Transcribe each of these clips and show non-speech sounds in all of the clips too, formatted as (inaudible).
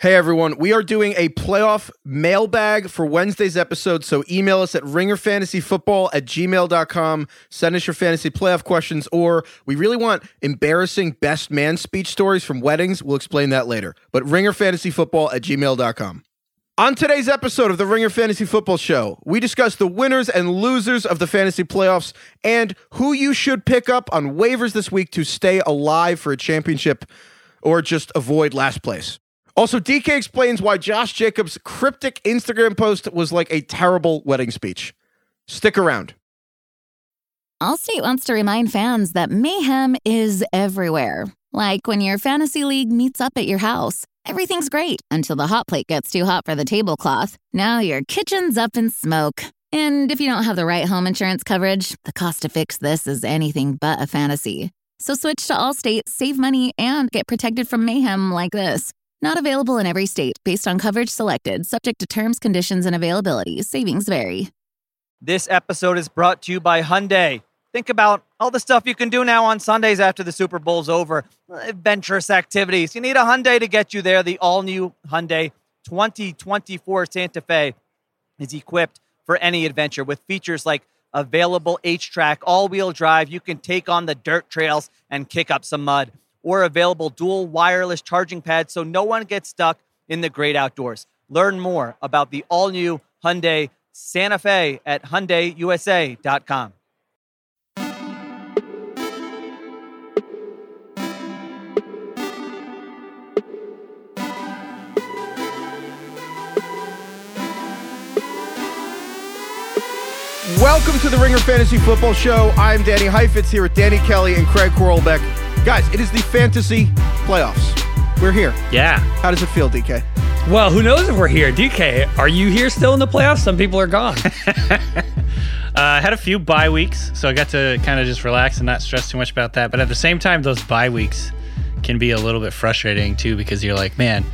Hey everyone, we are doing a playoff mailbag for Wednesday's episode. So email us at ringerfantasyfootball at gmail.com. Send us your fantasy playoff questions, or we really want embarrassing best man speech stories from weddings. We'll explain that later. But ringerfantasyfootball at gmail.com. On today's episode of the Ringer Fantasy Football Show, we discuss the winners and losers of the fantasy playoffs and who you should pick up on waivers this week to stay alive for a championship or just avoid last place. Also, DK explains why Josh Jacobs' cryptic Instagram post was like a terrible wedding speech. Stick around. Allstate wants to remind fans that mayhem is everywhere. Like when your fantasy league meets up at your house. Everything's great until the hot plate gets too hot for the tablecloth. Now your kitchen's up in smoke. And if you don't have the right home insurance coverage, the cost to fix this is anything but a fantasy. So switch to Allstate, save money, and get protected from mayhem like this. Not available in every state based on coverage selected, subject to terms, conditions, and availability. Savings vary. This episode is brought to you by Hyundai. Think about all the stuff you can do now on Sundays after the Super Bowl's over. Adventurous activities. You need a Hyundai to get you there. The all new Hyundai 2024 Santa Fe is equipped for any adventure with features like available HTRAC, all wheel drive. You can take on the dirt trails and kick up some mud or available dual wireless charging pads so no one gets stuck in the great outdoors. Learn more about the all new Hyundai Santa Fe at HyundaiUSA.com. Welcome to the Ringer Fantasy Football Show. I'm Danny Heifetz here with Danny Kelly and Craig Horlbeck. Guys, it is the fantasy playoffs. We're here. Yeah. How does it feel, DK? Well, who knows if we're here? DK, are you here still in the playoffs? Some people are gone. (laughs) uh, I had a few bye weeks, so I got to kind of just relax and not stress too much about that. But at the same time, those bye weeks can be a little bit frustrating too because you're like, man,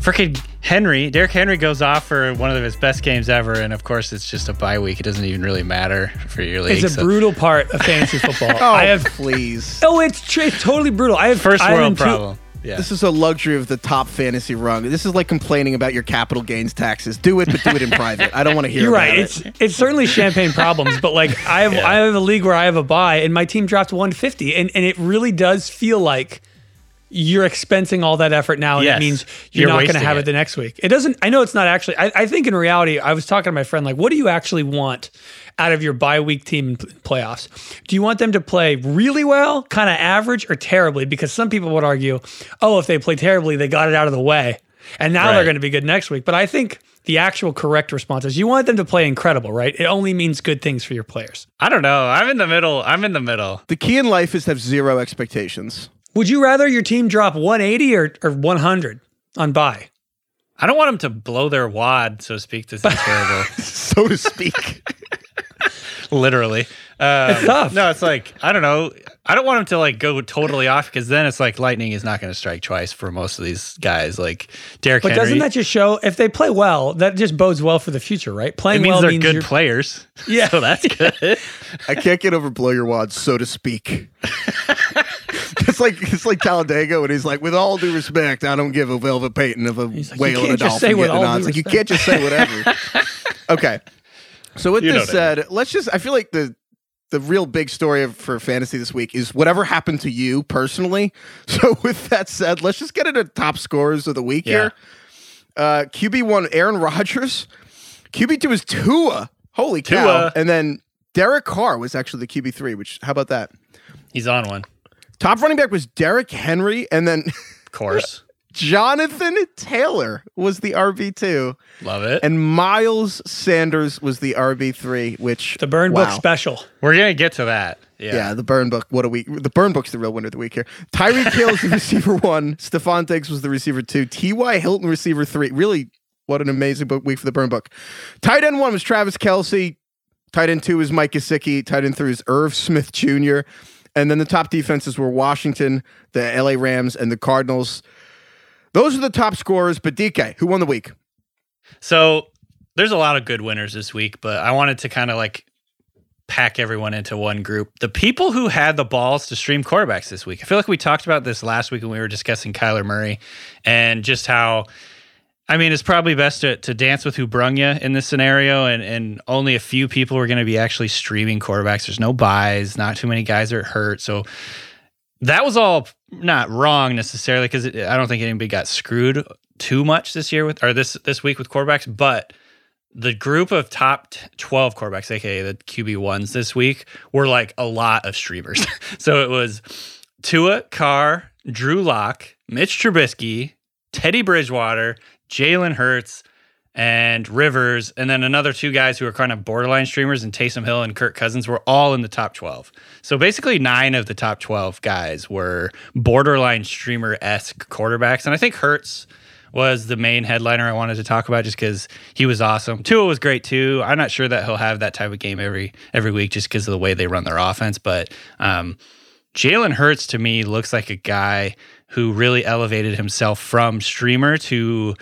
freaking Henry, Derrick Henry goes off for one of his best games ever, and of course it's just a bye week. It doesn't even really matter for your league. It's a so. brutal part of fantasy (laughs) football. oh, I have please. Oh, it's, tr- it's totally brutal. I have first I world two- problem. Yeah. This is a luxury of the top fantasy rung. This is like complaining about your capital gains taxes. Do it, but do it in private. I don't want to hear. You're about right. it. It's it's certainly champagne problems, but like I have Yeah. I have a league where I have a buy and my team dropped 150, and and it really does feel like you're expensing all that effort now, and Yes. it means you're, You're not going to have it. it. the next week. It doesn't. I know it's not actually. I, I think in reality, I was talking to my friend like, what do you actually want out of your bye week team in playoffs? Do you want them to play really well, kind of average, or terribly? Because some people would argue, oh, if they play terribly, they got it out of the way, and now they're going to be good next week. But I think. The actual correct response is you want them to play incredible, right? It only means good things for your players. I don't know. I'm in the middle. I'm in the middle. the key in life is to have zero expectations. Would you rather your team drop 180 or, or 100 on buy? I don't want them to blow their wad, so to speak. This is terrible. (laughs) so to speak. (laughs) Literally. Um, It's tough. No, it's like I don't know. I don't want them to like go totally off because then it's like lightning is not going to strike twice for most of these guys. Like Derrick But Henry. doesn't that just show if they play well, that just bodes well for the future, right? it Playing means well they're means good you're- players. (laughs) Yeah. so that's good. I can't get over blow your wad, so to speak. It's like it's like Talladega when he's like, with all due respect, I don't give a velvet patent of a like, whale and a dolphin say with getting all on. due It's like you can't just say whatever. (laughs) okay. So with You this what I said, let's just I feel like the the real big story of, for fantasy this week is whatever happened to you personally. (laughs) So with that said, let's just get into top scorers of the week Yeah. here. Uh QB one, Aaron Rodgers. QB two is Tua. Holy cow. Tua. And then Derek Carr was actually the QB three, which how about that? He's on one, Top running back was Derrick Henry, and then of course. (laughs) Jonathan Taylor was the RB two, Love it. and Miles Sanders was the RB three. Which the burn wow. book special. We're gonna get to that. Yeah. Yeah. the burn book. What a week! The burn book's the real winner of the week here. Tyreek Hill is the (laughs) receiver one. Stefon Diggs was the receiver two. T.Y. Hilton receiver three. Really, what an amazing book week for the burn book. Tight end one was Travis Kelce. Tight end two is Mike Gesicki. Tight end three is Irv Smith Jr. And then the top defenses were Washington, the LA Rams, and the Cardinals. Those are the top scorers. But DK, who won the week? So there's a lot of good winners this week, but I wanted to kind of like pack everyone into one group. The people who had the balls to stream quarterbacks this week. I feel like we talked about this last week when we were discussing Kyler Murray and just how I mean, it's probably best to, to dance with who brung you in this scenario, and, and only a few people are going to be actually streaming quarterbacks. There's no buys, not too many guys are hurt. So that was all not wrong necessarily because I don't think anybody got screwed too much this year with or this this week with quarterbacks, but the group of top 12 quarterbacks, aka the QB ones this week, were like a lot of streamers. (laughs) so it was Tua, Carr, Drew Lock, Mitch Trubisky, Teddy Bridgewater, Jalen Hurts, and Rivers, and then another two guys who are kind of borderline streamers, and Taysom Hill and Kirk Cousins were all in the top 12. So basically, nine of the top 12 guys were borderline streamer esque quarterbacks. And I think Hurts was the main headliner I wanted to talk about just because he was awesome. Tua was great too. I'm not sure that he'll have that type of game every every week just because of the way they run their offense, but um, Jalen Hurts to me looks like a guy who really elevated himself from streamer to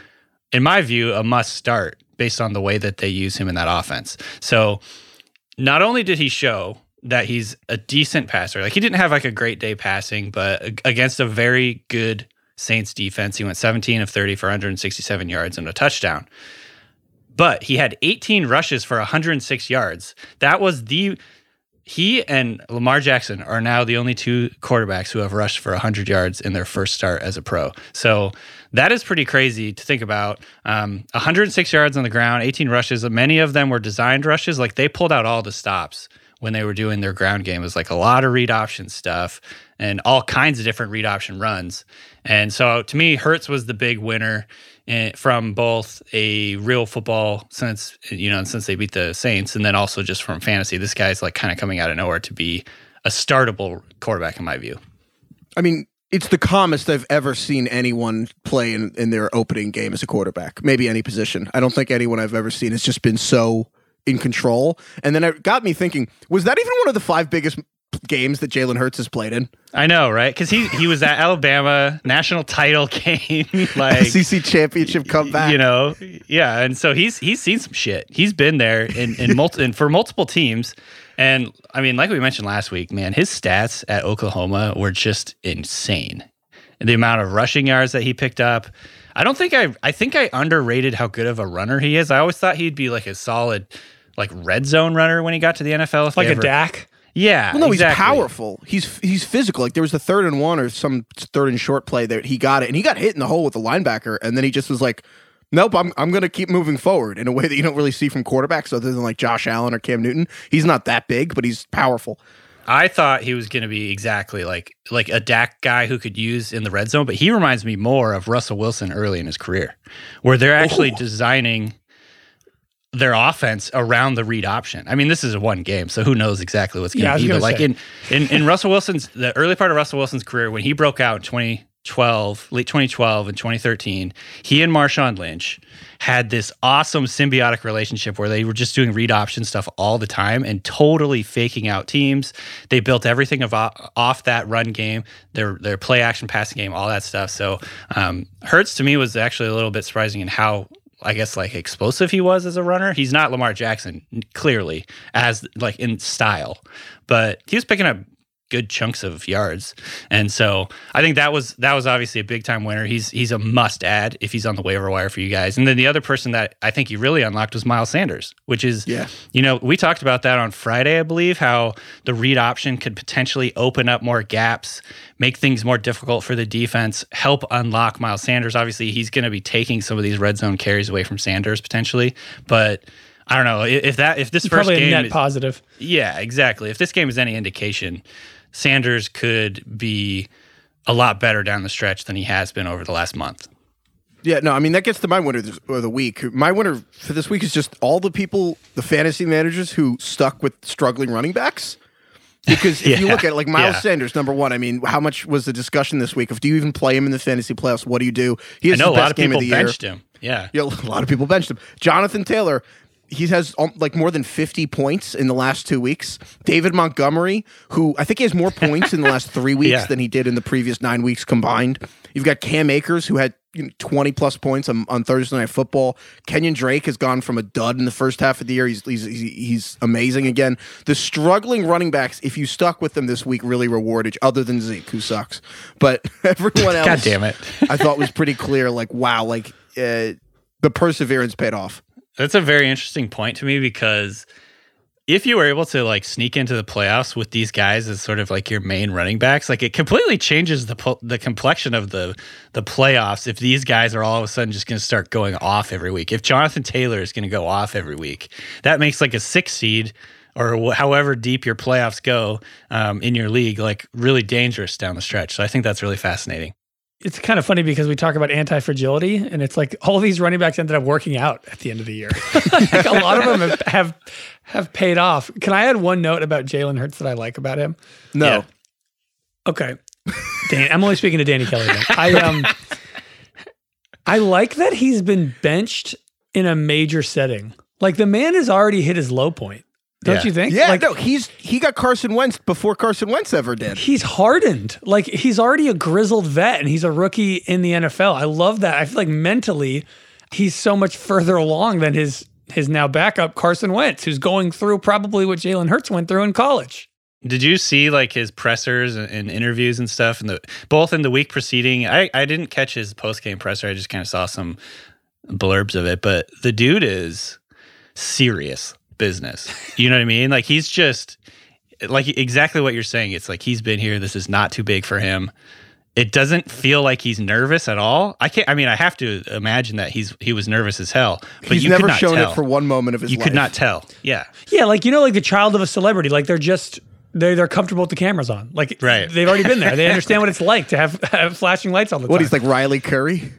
in my view, a must start based on the way that they use him in that offense. So not only did he show that he's a decent passer, like he didn't have like a great day passing, but against a very good Saints defense, he went 17 of 30 for 167 yards and a touchdown. But he had 18 rushes for 106 yards. That was the he and Lamar Jackson are now the only two quarterbacks who have rushed for 100 yards in their first start as a pro. So that is pretty crazy to think about. Um, 106 yards on the ground, 18 rushes. Many of them were designed rushes. Like they pulled out all the stops when they were doing their ground game. It was like a lot of read option stuff and all kinds of different read option runs. And so to me, Hurts was the big winner Eh, from both a real football since you know since they beat the Saints, and then also just from fantasy. This guy's like kind of coming out of nowhere to be a startable quarterback in my view. I mean, it's the calmest I've ever seen anyone play in, in their opening game as a quarterback. Maybe any position. I don't think anyone I've ever seen has just been so in control. And then it got me thinking: was that even one of the five biggest games that Jalen Hurts has played in? I know, right? Because he he was at Alabama national title (laughs) game, like SEC championship comeback. You know, yeah, and so he's he's seen some shit. He's been there in in (laughs) multi, and for multiple teams. And I mean, like we mentioned last week, man, his stats at Oklahoma were just insane. The amount of rushing yards that he picked up. I don't think I I think I underrated how good of a runner he is. I always thought he'd be like a solid like red zone runner when he got to the NFL. Like a Dak. Yeah. Well, no, exactly. he's powerful. He's he's physical. Like there was a third and one or some third and short play that he got it, and he got hit in the hole with the linebacker, and then he just was like, "Nope, I'm I'm going to keep moving forward." In a way that you don't really see from quarterbacks, other than like Josh Allen or Cam Newton. He's not that big, but he's powerful. I thought he was going to be exactly like like a Dak guy who could use in the red zone, but he reminds me more of Russell Wilson early in his career, where they're actually Ooh. designing their offense around the read option. I mean, this is a one game, so who knows exactly what's going to Yeah, be. But like in, in in Russell Wilson's the early part of Russell Wilson's career when he broke out in 2012, late 2012 and 2013, he and Marshawn Lynch had this awesome symbiotic relationship where they were just doing read option stuff all the time and totally faking out teams. They built everything of, off that run game, their their play action passing game, all that stuff. So um, Hurts to me was actually a little bit surprising in how I guess like explosive he was as a runner. He's not Lamar Jackson clearly as like in style, but he was picking up good chunks of yards. And so I think that was that was obviously a big time winner. He's he's a must add if he's on the waiver wire for you guys. And then the other person that I think he really unlocked was Miles Sanders, which is Yeah. you know, we talked about that on Friday, I believe, how the read option could potentially open up more gaps, make things more difficult for the defense, help unlock Miles Sanders. Obviously, he's going to be taking some of these red zone carries away from Sanders potentially, but I don't know if that if this first Probably a game net is- positive. yeah, exactly. If this game is any indication, Sanders could be a lot better down the stretch than he has been over the last month. Yeah, no, I mean that gets to my winner this- of the week. My winner for this week is just all the people, the fantasy managers who stuck with struggling running backs. Because if (laughs) you look at it, like Miles yeah. Sanders, number one, I mean, how much was the discussion this week of do you even play him in the fantasy playoffs? What do you do? He I has know a the best lot of game people of the year. benched him. Yeah. Yeah, (laughs) a lot of people benched him. Jonathan Taylor, he has um, like more than 50 points in the last two weeks. David Montgomery, who I think he has more points in the last three (laughs) weeks Yeah. than he did in the previous nine weeks combined. You've got Cam Akers, who had you know, 20 plus points on, on Thursday Night Football. Kenyan Drake has gone from a dud in the first half of the year. He's, he's, he's, he's amazing again. The struggling running backs, if you stuck with them this week, really rewarded other than Zeke, who sucks. But (laughs) everyone (laughs) else, God damn it. I thought was pretty clear. Like, wow, like uh, the perseverance paid off. That's a very interesting point to me because if you were able to like sneak into the playoffs with these guys as sort of like your main running backs, like it completely changes the the complexion of the the playoffs. If these guys are all of a sudden just going to start going off every week, if Jonathan Taylor is going to go off every week, that makes like a six seed or however deep your playoffs go um, in your league, like really dangerous down the stretch. So I think that's really fascinating it's kind of funny because we talk about anti fragility, and it's like all these running backs ended up working out at the end of the year. (laughs) like a lot of them have, have, have paid off. Can I add one note about Jalen Hurts that I like about him? No. Yeah. Okay, Dan, I'm only speaking to Danny Kelly. Then. I um, (laughs) I like that he's been benched in a major setting. Like the man has already hit his low point. Don't yeah. you think? Yeah, like, no, he's he got Carson Wentz before Carson Wentz ever did. He's hardened. Like he's already a grizzled vet and he's a rookie in the NFL. I love that. I feel like mentally he's so much further along than his his now backup Carson Wentz, who's going through probably what Jalen Hurts went through in college. Did you see like his pressers and, and interviews and stuff and the both in the week preceding? I, I didn't catch his post game presser. I just kind of saw some blurbs of it, but the dude is serious business. You know what I mean? Like he's just like exactly what you're saying. It's like he's been here. This is not too big for him. It doesn't feel like he's nervous at all. I can't. I mean, I have to imagine that he's he was nervous as hell. But he's you never could shown tell. it for one moment of his you life. could not tell. Yeah, Yeah, like you know, like the child of a celebrity. Like they're just they're they're comfortable with the cameras on. Like Right. they've already been there. They understand what it's (laughs) like to have, have flashing lights all the What time. he's like Riley Curry.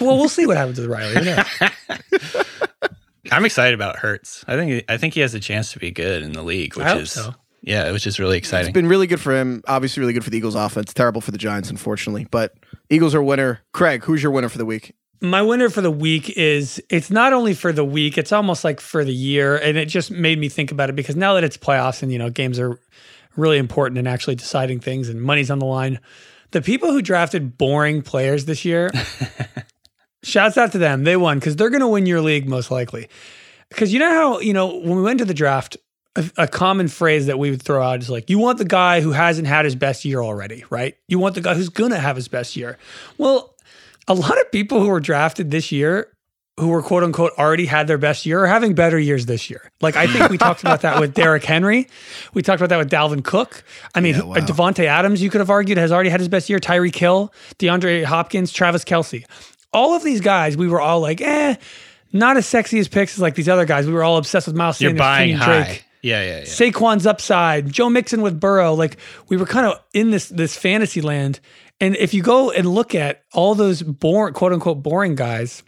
well, we'll see what happens with Riley. (laughs) Who knows? I'm excited about Hurts. I think I think he has a chance to be good in the league, which I hope is so. yeah, which is really exciting. It's been really good for him. Obviously, really good for the Eagles' offense. Terrible for the Giants, unfortunately. But Eagles are winner. Craig, who's your winner for the week? My winner for the week is it's not only for the week, it's almost like for the year. And it just made me think about it because now that it's playoffs and, you know, games are really important in actually deciding things and money's on the line. The people who drafted boring players this year, (laughs) shouts out to them. They won because they're going to win your league most likely. Because you know how, you know, when we went to the draft, a, a common phrase that we would throw out is like, you want the guy who hasn't had his best year already, right? You want the guy who's going to have his best year. Well, a lot of people who were drafted this year who were quote unquote already had their best year are having better years this year. Like I think we talked about that with Derrick Henry. We talked about that with Dalvin Cook. I mean, Yeah, uh, wow. Davante Adams, you could have argued, has already had his best year. Tyreek Hill, DeAndre Hopkins, Travis Kelce. All of these guys, we were all like, eh, not as sexy as picks as like these other guys. We were all obsessed with Miles You're Sanders, buying Kenyan high. Drake. Yeah, yeah, yeah. Saquon's upside, Joe Mixon with Burrow. Like we were kind of in this this fantasy land. And if you go and look at all those boring, quote unquote, boring guys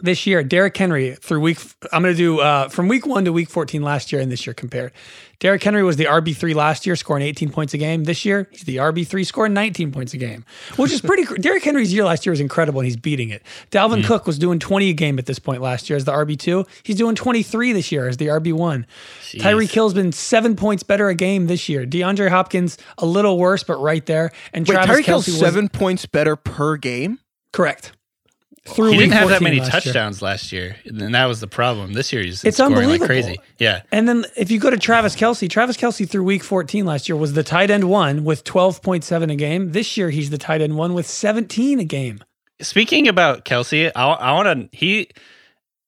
this year, Derrick Henry through week, I'm going to do uh, from week one to week 14 last year and this year compared. Derrick Henry was the RB3 last year, scoring 18 points a game. This year, he's the RB3, scoring 19 points a game, which is pretty. (laughs) cr- Derrick Henry's year last year was incredible and he's beating it. Dalvin Cook was doing 20 a game at this point last year as the RB2. He's doing 23 this year as the RB1. Tyreek Hill's been seven points better a game this year. DeAndre Hopkins, a little worse, but right there. And Wait, Travis Tyreek Hill's was seven points better per game. correct. Through He didn't have that many last year. touchdowns last year, and that was the problem. This year he's It's scoring like crazy. Yeah, And then if you go to Travis Kelce, Travis Kelce through week 14 last year was the tight end one with 12.7 a game. This year, he's the tight end one with 17 a game. Speaking about Kelce, I, I want to he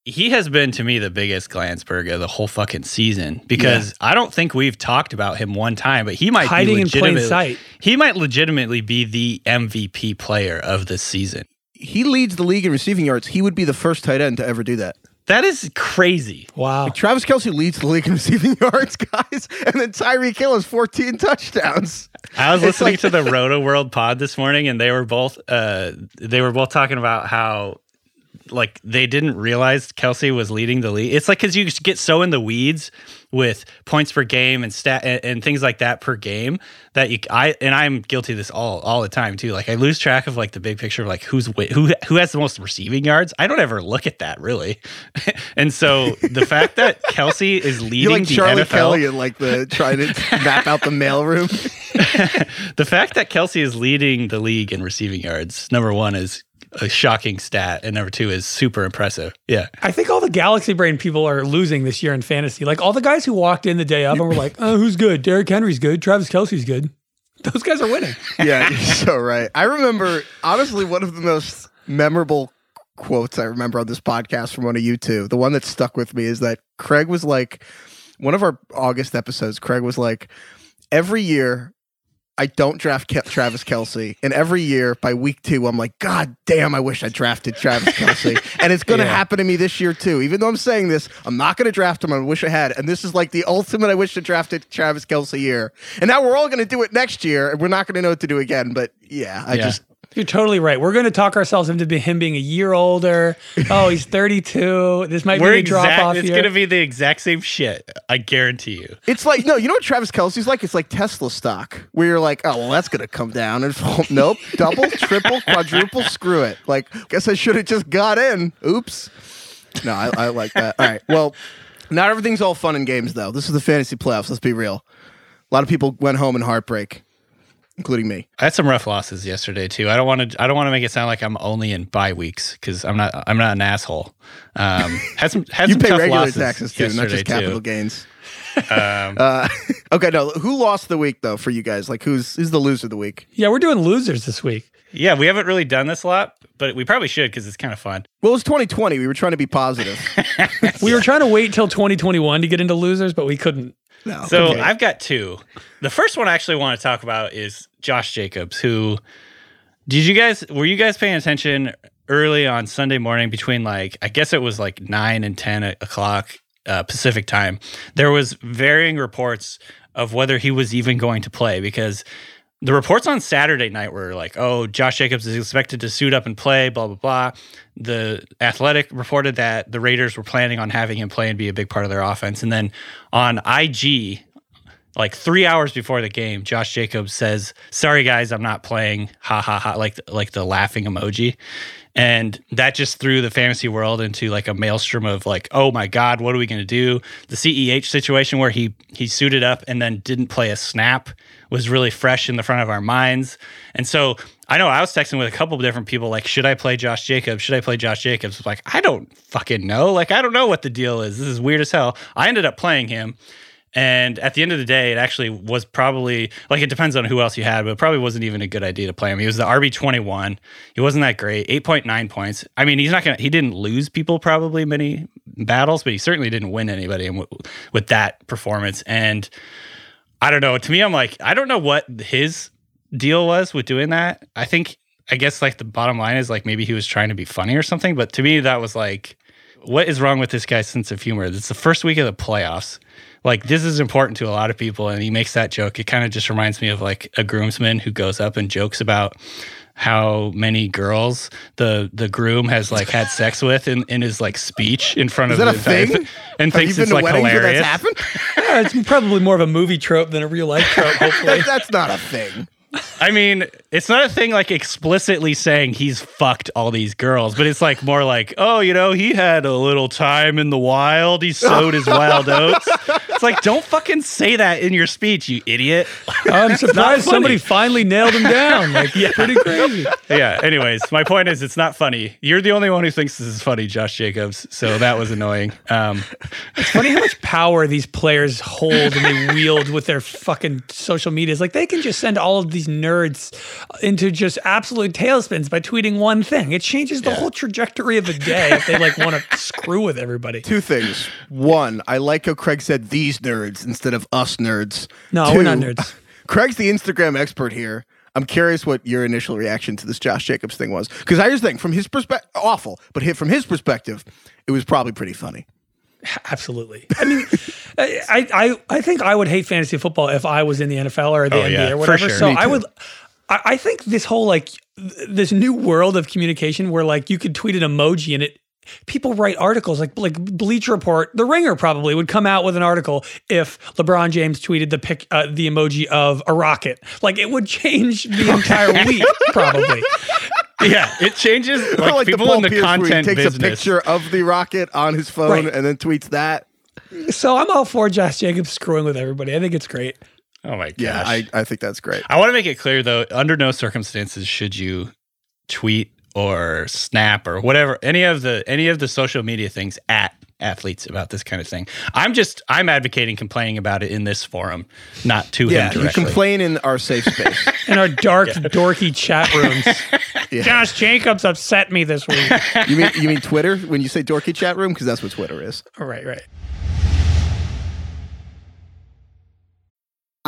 he has been to me the biggest Glansberg of the whole fucking season because I don't think we've talked about him one time, but he might Hiding be in plain sight. he might legitimately be the MVP player of this season. He leads the league in receiving yards. He would be the first tight end to ever do that. That is crazy. Wow. Travis Kelce leads the league in receiving (laughs) yards, guys, and then Tyreek Hill has 14 touchdowns. I was listening like- to the Roto World pod this morning, and they were both uh, they were both talking about how like they didn't realize Kelce was leading the league. It's like because you get so in the weeds with points per game and stat and, and, things like that per game that you I and I'm guilty of this all all the time too. Like I lose track of like the big picture of like who's who who has the most receiving yards. I don't ever look at that really. (laughs) and so the fact that Kelce is (laughs) leading You're like the Charlie NFL, Kelly and like the trying to map out the mailroom. (laughs) the fact that Kelce is leading the league in receiving yards, number one, is a shocking stat, and number two is super impressive. Yeah, I think all the Galaxy Brain people are losing this year in fantasy. Like all the guys who walked in the day of and were like, "Oh, who's good? Derrick Henry's good. Travis Kelce's good." (laughs) Those guys are winning. (laughs) yeah, you're so right. I remember honestly one of the most memorable quotes I remember on this podcast from one of you two. The one that stuck with me is that Craig was like, one of our August episodes. Craig was like, every year I don't draft Ke- Travis Kelce, and every year by week two, I'm like, God damn, I wish I drafted Travis Kelce, (laughs) and it's going to Yeah. happen to me this year too. Even though I'm saying this, I'm not going to draft him. I wish I had, and this is like the ultimate. I wish I drafted Travis Kelce year, and now we're all going to do it next year, and we're not going to know what to do again. But yeah, I Yeah. just You're totally right. We're going to talk ourselves into him being a year older. Oh, he's (laughs) 32. This might we're be a drop exact. off It's gonna be the exact same shit. I guarantee you. It's like no, you know what Travis Kelce's like? It's like Tesla stock, where you're like, oh well, that's gonna come down. And it's, (laughs) nope, double, triple, quadruple, screw it. Like, guess I should have just got in. Oops. No, I, I like that. All right. Well, not everything's all fun and games though. This is the fantasy playoffs. Let's be real. A lot of people went home in heartbreak, including me. I had some rough losses yesterday too. I don't want to. I don't want to make it sound like I'm only in bye weeks because I'm not. I'm not an asshole. Um, (laughs) had some. Had You some pay tough regular taxes too, not just capital too. gains. (laughs) Um, (laughs) Uh, okay, no. Who lost the week though for you guys? Like, who's who's the loser of the week? yeah, we're doing losers this week. yeah, we haven't really done this a lot, but we probably should because it's kind of fun. Well, it was 2020. We were trying to be positive. We were trying to wait till 2021 to get into losers, but we couldn't. No. So okay. I've got two. The first one I actually want to talk about is Josh Jacobs, who did you guys were you guys paying attention early on Sunday morning between like I guess it was like nine and ten o'clock uh, Pacific time. There was varying reports of whether he was even going to play because the reports on Saturday night were like, oh, Josh Jacobs is expected to suit up and play, blah, blah, blah. The Athletic reported that the Raiders were planning on having him play and be a big part of their offense. And then on IG, like three hours before the game, Josh Jacobs says, "Sorry guys, I'm not playing." Ha ha ha! Like like the laughing emoji, and that just threw the fantasy world into like a maelstrom of like, "Oh my god, what are we going to do?" The Ceh situation where he he suited up and then didn't play a snap was really fresh in the front of our minds, and so. I know I was texting with a couple of different people like, should I play Josh Jacobs? Should I play Josh Jacobs? Like, I don't fucking know. Like, I don't know what the deal is. This is weird as hell. I ended up playing him. And at the end of the day, it actually was probably like it depends on who else you had, but it probably wasn't even a good idea to play him. He was the RB twenty one. He wasn't that great. Eight point nine points. I mean, he's not gonna. He didn't lose people probably many battles, but he certainly didn't win anybody with, with that performance. And I don't know. To me, I'm like, I don't know what his deal was with doing that. I think, I guess, like the bottom line is like maybe he was trying to be funny or something. But to me, that was like, what is wrong with this guy's sense of humor? It's the first week of the playoffs. Like this is important to a lot of people, and he makes that joke. It kind of just reminds me of like a groomsman who goes up and jokes about how many girls the the groom has like had sex (laughs) with in, in his like speech in front Is of that a the entire thing? and Have you thinks been it's to like weddings where hilarious. that's happened? (laughs) Yeah, it's probably more of a movie trope than a real life trope, (laughs) hopefully. That's not a thing. I mean, it's not a thing like explicitly saying he's fucked all these girls, but it's like more like, oh, you know, he had a little time in the wild. He sowed his wild oats. It's like, don't fucking say that in your speech, you idiot. (laughs) I'm surprised somebody finally nailed him down. Like, yeah, pretty crazy. yeah. Anyways, my point is, it's not funny. You're the only one who thinks this is funny, Josh Jacobs. So that was annoying. Um, it's Funny how much power these players hold and they wield with their fucking social medias. Like they can just send all of these nerds into just absolute tailspins by tweeting one thing. It changes the whole trajectory of the day if they like want to (laughs) screw with everybody. Two things. One, I like how Craig said these nerds instead of us nerds. No, we're not nerds. (laughs) Craig's the Instagram expert here. I'm curious what your initial reaction to this Josh Jacobs thing was. Because I just think, from his perspective, awful, but from his perspective, it was probably pretty funny. Absolutely. I mean, I, I I think I would hate fantasy football if I was in the NFL or the Oh, NBA yeah, or for whatever. sure. So Me I would. I, I think this whole like this new world of communication where like you could tweet an emoji and it people write articles like like Bleacher Report, The Ringer probably would come out with an article if LeBron James tweeted the pic uh, the emoji of a rocket. Like it would change the (laughs) entire week probably. yeah, it changes (laughs) like, like the people Paul in the Pierce where he content takes business. a picture of the rocket on his phone Right. and then tweets that. So I'm all for Josh Jacobs screwing with everybody. I think it's great. Oh my gosh. Yeah, I, I think that's great. I want to make it clear though, under no circumstances should you tweet or snap or whatever any of the any of the social media things at athletes about this kind of thing. I'm just I'm advocating complaining about it in this forum, not to Yeah, him you complain in our safe space. (laughs) In our dark, dorky chat rooms. (laughs) Yeah. Josh Jacobs upset me this week. You mean you mean Twitter when you say dorky chat room because that's what Twitter is. right, right.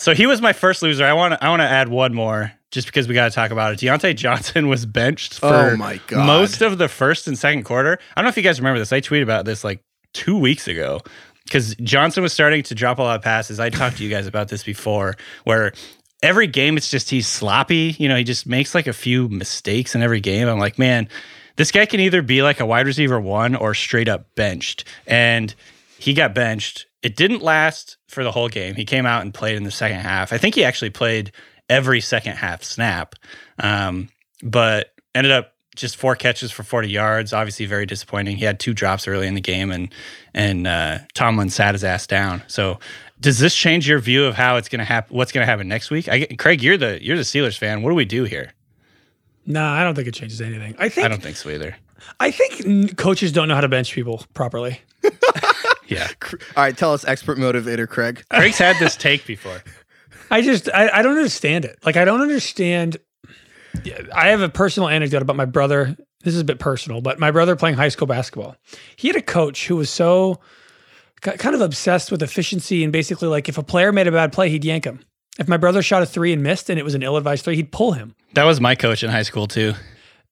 So he was my first loser. I want to I want to add one more just because we got to talk about it. Diontae Johnson (laughs) was benched oh for Oh my God. most of the first and second quarter. I don't know if you guys remember this. I tweeted about this like two weeks ago because Johnson was starting to drop a lot of passes. I talked to you guys about this before, where every game it's just he's sloppy. You know, he just makes like a few mistakes in every game. I'm like, man, this guy can either be like a wide receiver one or straight up benched. And he got benched. It didn't last for the whole game. He came out and played in the second half. I think he actually played every second half snap, um, but ended up just four catches for 40 yards. Obviously, very disappointing. He had two drops early in the game, and and uh, Tomlin sat his ass down. So, does this change your view of how it's going to happen? What's going to happen next week? I, Craig, you're the you're the Steelers fan. What do we do here? No, I don't think it changes anything. I think I don't think so either. I think coaches don't know how to bench people properly. Yeah, (laughs) All right, tell us, expert motivator Craig. Craig's had this take before. (laughs) I just I, I don't understand it. Like I don't understand. Yeah, I have a personal anecdote about my brother. This is a bit personal, but my brother playing high school basketball. He had a coach who was so kind of obsessed with efficiency and basically like if a player made a bad play, he'd yank him. If my brother shot a three and missed and it was an ill-advised three, he'd pull him. That was my coach in high school too.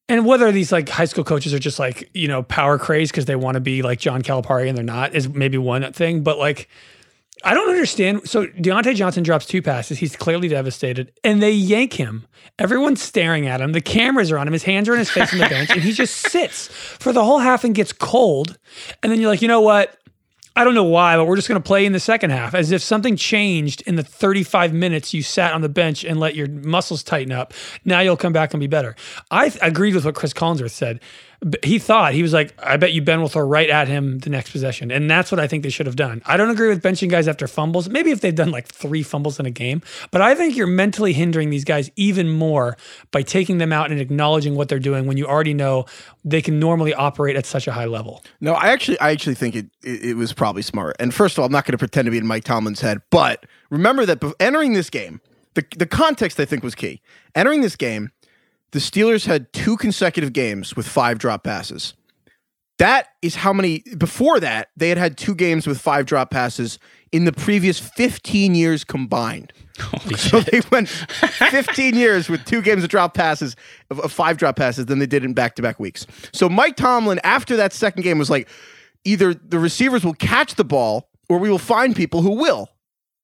And whether these like high school coaches are just like, you know, power craze because they want to be like John Calipari and they're not is maybe one thing. But like, I don't understand. So Diontae Johnson drops two passes. He's clearly devastated and they yank him. Everyone's staring at him. The cameras are on him. His hands are on his face on the bench and he just sits for the whole half and gets cold. And then you're like, you know what? I don't know why, but we're just going to play in the second half as if something changed in the 35 minutes you sat on the bench and let your muscles tighten up. Now you'll come back and be better. I th- agreed with what Cris Collinsworth said. He thought, he was like, I bet you Ben will throw right at him the next possession. And that's what I think they should have done. I don't agree with benching guys after fumbles. Maybe if they've done like three fumbles in a game, but I think you're mentally hindering these guys even more by taking them out and acknowledging what they're doing when you already know they can normally operate at such a high level. No, I actually, I actually think it, it, it was probably smart. And first of all, I'm not going to pretend to be in Mike Tomlin's head, but remember that entering this game, the the context I think was key. Entering this game, the Steelers had two consecutive games with five drop passes. That is how many. Before that, they had had two games with five drop passes in the previous 15 years combined. Holy (laughs) So shit. they went 15 (laughs) years with two games of drop passes, of, five drop passes, than they did in back to back weeks. So Mike Tomlin, after that second game, was like, either the receivers will catch the ball or we will find people who will,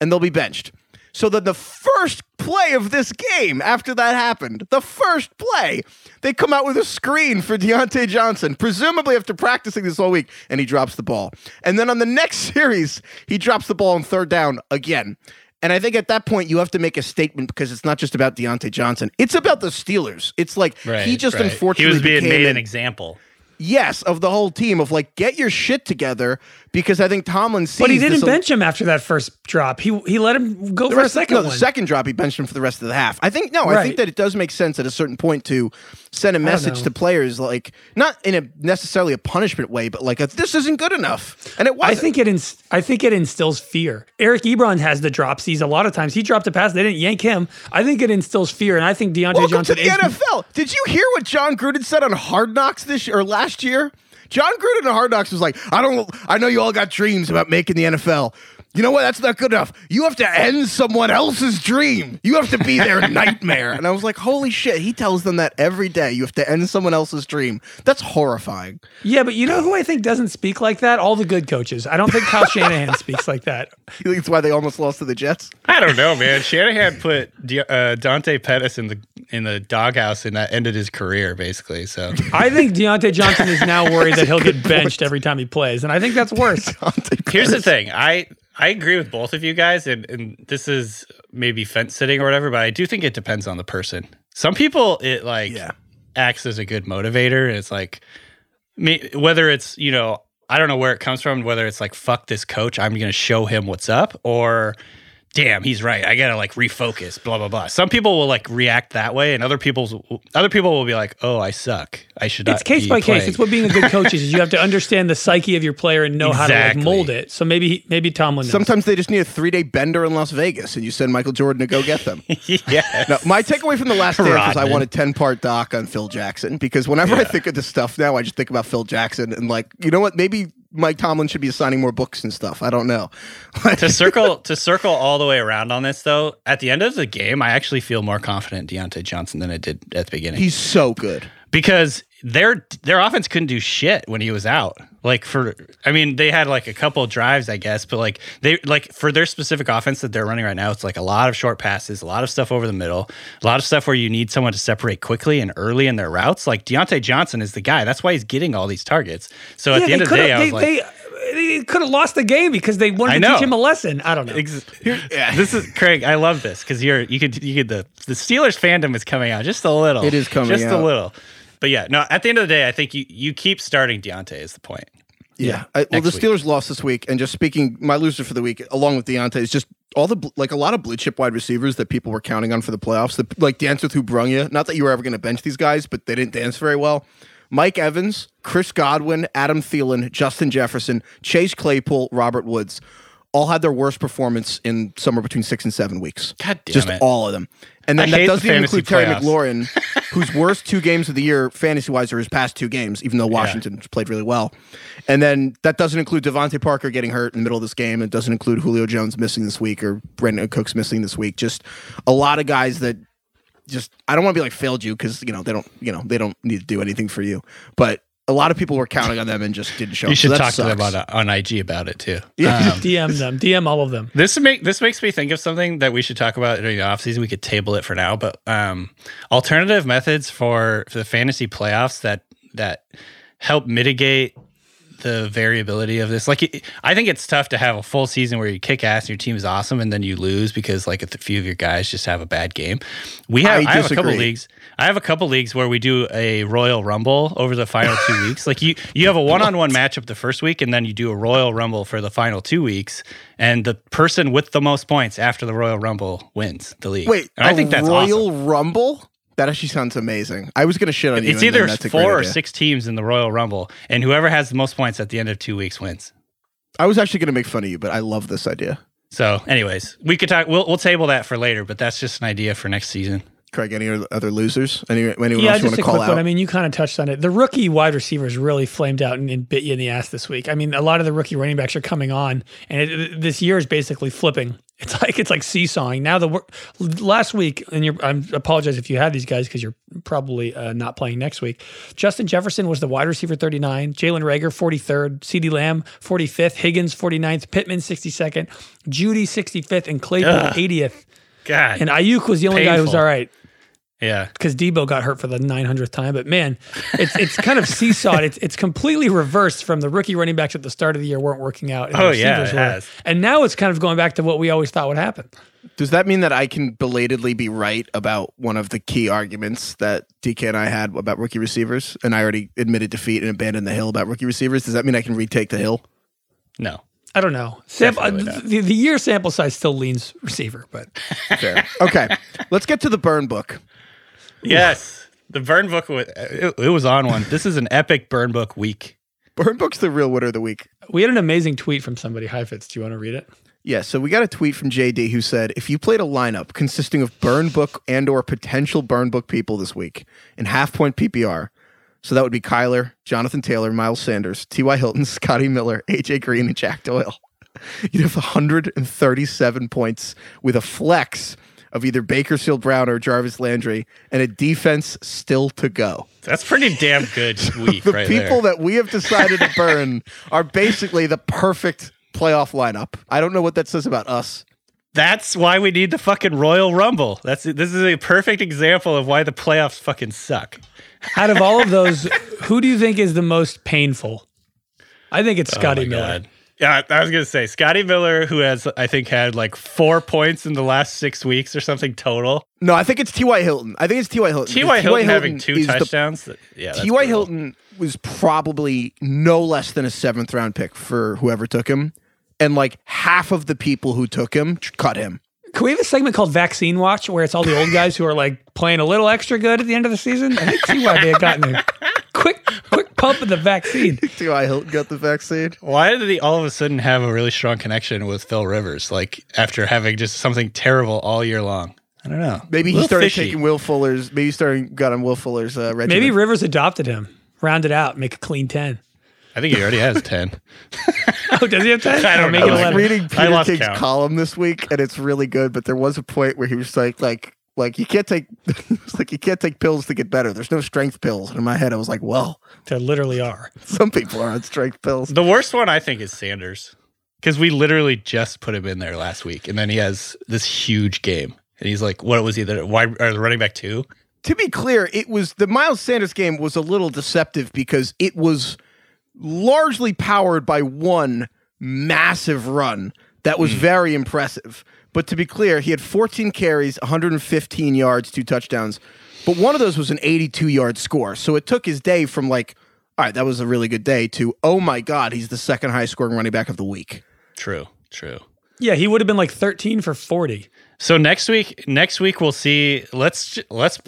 and they'll be benched. So then the first play of this game, after that happened, the first play, they come out with a screen for Diontae Johnson, presumably after practicing this all week, and he drops the ball. And then on the next (laughs) series, he drops the ball on third down again. And I think at that point you have to make a statement because it's not just about Diontae Johnson. It's about the Steelers. It's like Right, he just right. unfortunately he was being became made an- an example. yes of the whole team of like get your shit together because I think Tomlin sees But he didn't bench him after that first drop. He he let him go the for a second no, one. the second drop he benched him for the rest of the half. I think no, I think that it does make sense at a certain point to send a message to players like not in a necessarily a punishment way, but like a, this isn't good enough. And it I wasn't. think it ins- I think it instills fear. Eric Ebron has the dropsies a lot of times. He dropped a pass, they didn't yank him. I think it instills fear, and I think Diontae Welcome Johnson to the is NFL. Did you hear what Jon Gruden said on Hard Knocks this year, or last year? Jon Gruden on Hard Knocks was like, "I don't. I know you all got dreams about making the NFL. You know what? That's not good enough. You have to end someone else's dream. You have to be their (laughs) nightmare." And I was like, "Holy shit!" He tells them that every day. You have to end someone else's dream. That's horrifying. Yeah, but you know who I think doesn't speak like that? All the good coaches. I don't think Kyle (laughs) Shanahan speaks like that. You think That's why they almost lost to the Jets. I don't know, man. Shanahan put D- uh, Dante Pettis in the in the doghouse, and that ended his career basically. So I think Diontae Johnson is now worried that he'll get (laughs) benched every time he plays, and I think that's worse. here's the thing i i agree with both of you guys and, and this is maybe fence sitting or whatever but i do think it depends on the person some people it like Yeah. acts as a good motivator and it's like me whether it's you know i don't know where it comes from whether it's like fuck this coach i'm gonna show him what's up or damn he's right i gotta like refocus blah blah blah some people will like react that way and other people's other people will be like oh i suck i should not It's case be by case. It's what being a good coach is. is You have to understand the psyche of your player and know how to like mold it. So maybe maybe Tomlin. Knows. Sometimes they just need a three day bender in Las Vegas, and you send Michael Jordan to go get them. (laughs) yeah No, my takeaway from the last dance was I Rodman. want a 10 part doc on Phil Jackson because whenever I think of this stuff now, I just think about Phil Jackson and like, you know what? Maybe Mike Tomlin should be assigning more books and stuff. I don't know. (laughs) to circle to circle all the way around on this though, at the end of the game, I actually feel more confident in Diontae Johnson than I did at the beginning. He's so good. Because their their offense couldn't do shit when he was out. Like for I mean, they had like a couple of drives, I guess, but like they like for their specific offense that they're running right now, it's like a lot of short passes, a lot of stuff over the middle, a lot of stuff where you need someone to separate quickly and early in their routes. Like Diontae Johnson is the guy. That's why he's getting all these targets. So at the end of the day, coulda- I they, was like, they, they could have lost the game because they wanted to teach him a lesson. I don't know. Ex- this is Craig. I love this because you're you could you could the the Steelers fandom is coming out just a little. It is coming just out. a little. But yeah, no. At the end of the day, I think you you keep starting Diontae is the point. Yeah. I, well, the next week. Steelers lost this week. And just speaking, my loser for the week, along with Diontae, is just all the, like a lot of blue chip wide receivers that people were counting on for the playoffs. The, like dance with who brung you. Not that you were ever going to bench these guys, but they didn't dance very well. Mike Evans, Chris Godwin, Adam Thielen, Justin Jefferson, Chase Claypool, Robert Woods all had their worst performance in somewhere between six and seven weeks. God damn Just it. all of them. And then I that doesn't even fantasy include Terry playoffs. McLaurin, (laughs) whose worst two games of the year, fantasy wise, are his past two games, even though Washington played really well. And then that doesn't include DeVante Parker getting hurt in the middle of this game. It doesn't include Julio Jones missing this week or Brandin Cooks missing this week. Just a lot of guys that just I don't want to be like failed you because you know they don't you know they don't need to do anything for you, but a lot of people were counting on them and just didn't show. Up. You up. should so that talk to them on on IG about it too. Yeah. Um, (laughs) DM them. DM all of them. This make this makes me think of something that we should talk about during the offseason. We could table it for now, but um, alternative methods for, for the fantasy playoffs that that help mitigate the variability of this. Like, it- I think it's tough to have a full season where you kick ass and your team is awesome, and then you lose because like a few of your guys just have a bad game. We have I I, have a couple leagues. I have a couple leagues where we do a Royal Rumble over the final two (laughs) weeks. Like you, you have a one-on-one matchup the first week, and then you do a Royal Rumble for the final two weeks. And the person with the most points after the Royal Rumble wins the league. Wait, and I think that's Royal awesome. Rumble. That actually sounds amazing. I was gonna shit on you. It's and then either that's a four or six teams in the Royal Rumble, and whoever has the most points at the end of two weeks wins. I was actually gonna make fun of you, but I love this idea. So, anyways, we could talk. We'll we'll table that for later, but that's just an idea for next season. Craig, any other losers? Any, anyone yeah, else you want just to a call quick out? one. I mean, you kind of touched on it. The rookie wide receivers really flamed out and, and bit you in the ass this week. I mean, a lot of the rookie running backs are coming on, and it, it- this year is basically flipping. It's like it's like seesawing. Now the wor- last week, and you're, I apologize if you had these guys because you're probably uh, not playing next week. Justin Jefferson was the wide receiver 39, Jalen Reagor 43rd, CeeDee Lamb 45th, Higgins 49th, Pittman 62nd, Jeudy 65th, and Claypool Ugh. 80th. God, And Aiyuk was the only guy who was all right yeah, because Debo got hurt for the 900th time. But man, it's it's kind of seesawed. It's it's completely reversed from the rookie running backs at the start of the year weren't working out. and Oh, yeah, it were. has. And now it's kind of going back to what we always thought would happen. Does that mean that I can belatedly be right about one of the key arguments that DK and I had about rookie receivers, and I already admitted defeat and abandoned the hill about rookie receivers? Does that mean I can retake the hill? No. I don't know. Sample, uh, the, the year sample size still leans receiver, but Fair. Okay, let's get to the burn book. Yes. The burn book was it, it was on one. This is an epic burn book week. Burn book's the real winner of the week. we had an amazing tweet from somebody. Hi, Fitz. Do you want to read it? Yeah, so we got a tweet from JD who said, "If you played a lineup consisting of burn book and or potential burn book people this week in half point PPR, so that would be Kyler, Jonathan Taylor, Miles Sanders, T.Y. Hilton, Scotty Miller, AJ Green, and Jack Doyle, (laughs) you'd have 137 points with a flex of either Bakersfield Brown or Jarvis Landry and a defense still to go. That's pretty damn good (laughs) week The right people there. that we have decided to burn (laughs) are basically the perfect playoff lineup. I don't know what that says about us. That's why we need the fucking Royal Rumble. That's this is a perfect example of why the playoffs fucking suck. Out of all of those, who do you think is the most painful? I think it's (laughs) oh Scotty Oh Miller. God. Yeah, I was gonna say Scotty Miller, who has I think had like four points in the last six weeks or something total. No, I think it's T.Y. Hilton. I think it's T.Y. Hilton. T.Y. Hilton having two is the- touchdowns. yeah, T.Y. brutal. Hilton was probably no less than a seventh round pick for whoever took him. And like half of the people who took him tr- cut him. Can we have a segment called Vaccine Watch where it's all the old guys who are like playing a little extra good at the end of the season? I think T.Y. may have gotten a (laughs) quick, quick pump of the vaccine. T.Y. Hilton got the vaccine. Why did he all of a sudden have a really strong connection with Phil Rivers? Like after having just something terrible all year long. I don't know. Maybe he started fishy. taking Will Fuller's. Maybe he started got on Will Fuller's uh, regimen. Maybe Rivers adopted him, round it out, make a clean 10. I think he already has (laughs) ten. Oh, does he have 10? (laughs) I don't Or make know. it I was reading Peter King's count. column this week, and it's really good. But there was a point where he was like, like, like you can't take, (laughs) it's like you can't take pills to get better. There's no strength pills. And in my head, I was like, well, There literally are. (laughs) some people are on strength pills. The worst one I think is Sanders. Because we literally just put him in there last week, and then he has this huge game, and he's like, "What was he? The wide or the running back two? to be clear, it was the Miles Sanders game was a little deceptive because it was largely powered by one massive run that was hmm. very impressive. But to be clear, he had 14 carries, 115 yards, two touchdowns. But one of those was an 82 yard score. So it took his day from like, all right, that was a really good day to, oh my God, he's the second highest scoring running back of the week. True, true." Yeah, he would have been like 13 for 40. So next week, next week we'll see. Let's let's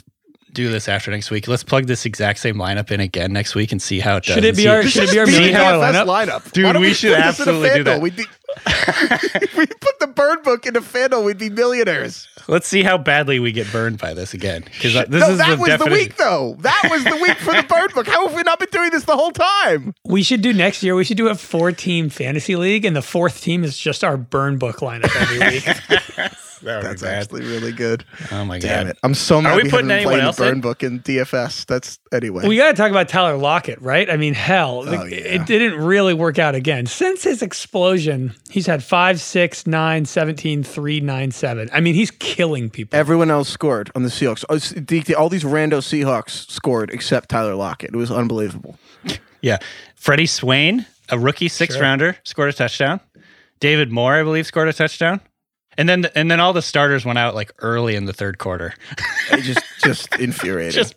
do this after next week. Let's plug this exact same lineup in again next week and see how it does. Should it be see- our- should it be our Be million the dollar DFS lineup? Dude, Why don't we should put this in a absolutely do that. We'd be, if we put the burn book into FanDuel, we'd be millionaires. Let's see how badly we get burned by this again. Because uh, this no, is that the was the week, though. That was the week for the burn book. How have we not been doing this the whole time? We should do next year. We should do a four team fantasy league, and the fourth team is just our burn book lineup every week. (laughs) That would be That's bad. actually really good. Oh my god. Damn god! it! I'm so mad we we, putting haven't been anyone playing the else burn in? book in DFS. That's anyway. we got to talk about Tyler Lockett, right? I mean, hell, the- Oh, yeah. it didn't really work out again. Since his explosion, he's had 5, 6, 9, 17, 3, 9, 7. I mean, he's killing people. Everyone else scored on the Seahawks. Oh, s- the- the- All these rando Seahawks scored except Tyler Lockett. It was unbelievable. Yeah, Freddie Swain, a rookie six rounder, scored a touchdown. David Moore, I believe, scored a touchdown. And then and then all the starters went out like early in the third quarter. It just just (laughs) infuriating. Just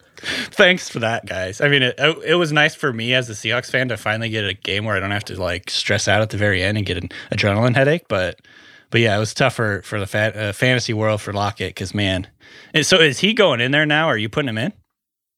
thanks for that, guys. I mean, it, it was nice for me as a Seahawks fan to finally get a game where I don't have to like stress out at the very end and get an adrenaline headache. But but yeah, it was tough for for the uh, fantasy world for Lockett because man. And so is he going in there now? Or are you putting him in?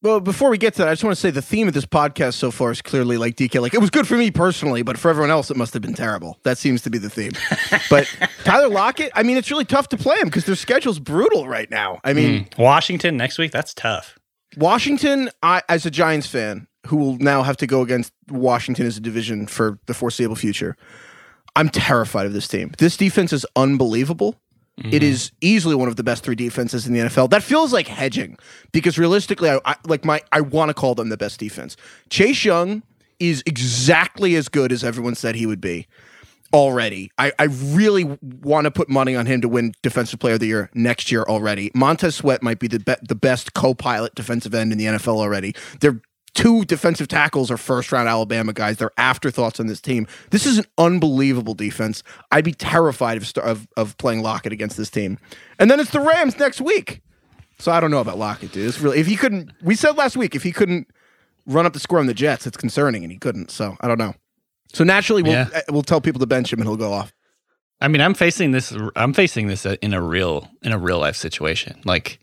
Well, before we get to that, I just want to say the theme of this podcast so far is clearly like DK. Like it was good for me personally, but for everyone else, it must have been terrible. That seems to be the theme. (laughs) but Tyler Lockett, I mean, it's really tough to play him because their schedule's brutal right now. I mean, mm. Washington next week. That's tough. Washington, I as a Giants fan who will now have to go against Washington as a division for the foreseeable future, I'm terrified of this team. This defense is unbelievable. It mm-hmm. is easily one of the best three defenses in the NFL. That feels like hedging because realistically, I, I like my I want to call them the best defense. Chase Young is exactly as good as everyone said he would be already. I, I really want to put money on him to win Defensive Player of the Year next year already. Montez Sweat might be the be- the best co-pilot defensive end in the NFL already. They're two defensive tackles are first round Alabama guys. They're afterthoughts on this team. This is an unbelievable defense. I'd be terrified of, of of playing Lockett against this team. And then it's the Rams next week. So I don't know about Lockett, dude. It's really if he couldn't. We said last week if he couldn't run up the score on the Jets, it's concerning, and he couldn't. So I don't know. So naturally, we'll Yeah. we'll tell people to bench him and he'll go off. I mean, I'm facing this. I'm facing this in a real in a real life situation. Like,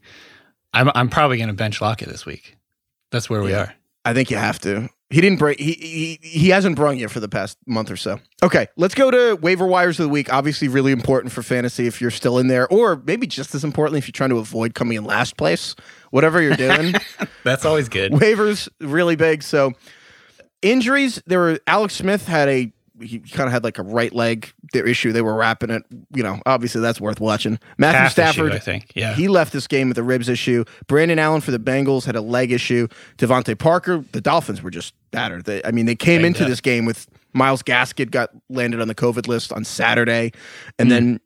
I'm I'm probably going to bench Lockett this week. That's where we are. I think you have to. He didn't break. He, he he hasn't brung you for the past month or so. Okay, let's go to waiver wires of the week. Obviously, really important for fantasy if you're still in there, or maybe just as importantly if you're trying to avoid coming in last place. Whatever you're doing, (laughs) That's always good. waivers really big. So injuries. There were Alex Smith had a he kind of had like a right leg their issue. They were wrapping it. You know, obviously that's worth watching. Matthew issue, Stafford. I think. Yeah. He left this game with a ribs issue. Brandon Allen for the Bengals had a leg issue. DeVante Parker, the Dolphins were just battered. They, I mean, they came Banged into up. this game with Myles Gaskin got landed on the COVID list on Saturday, and hmm. then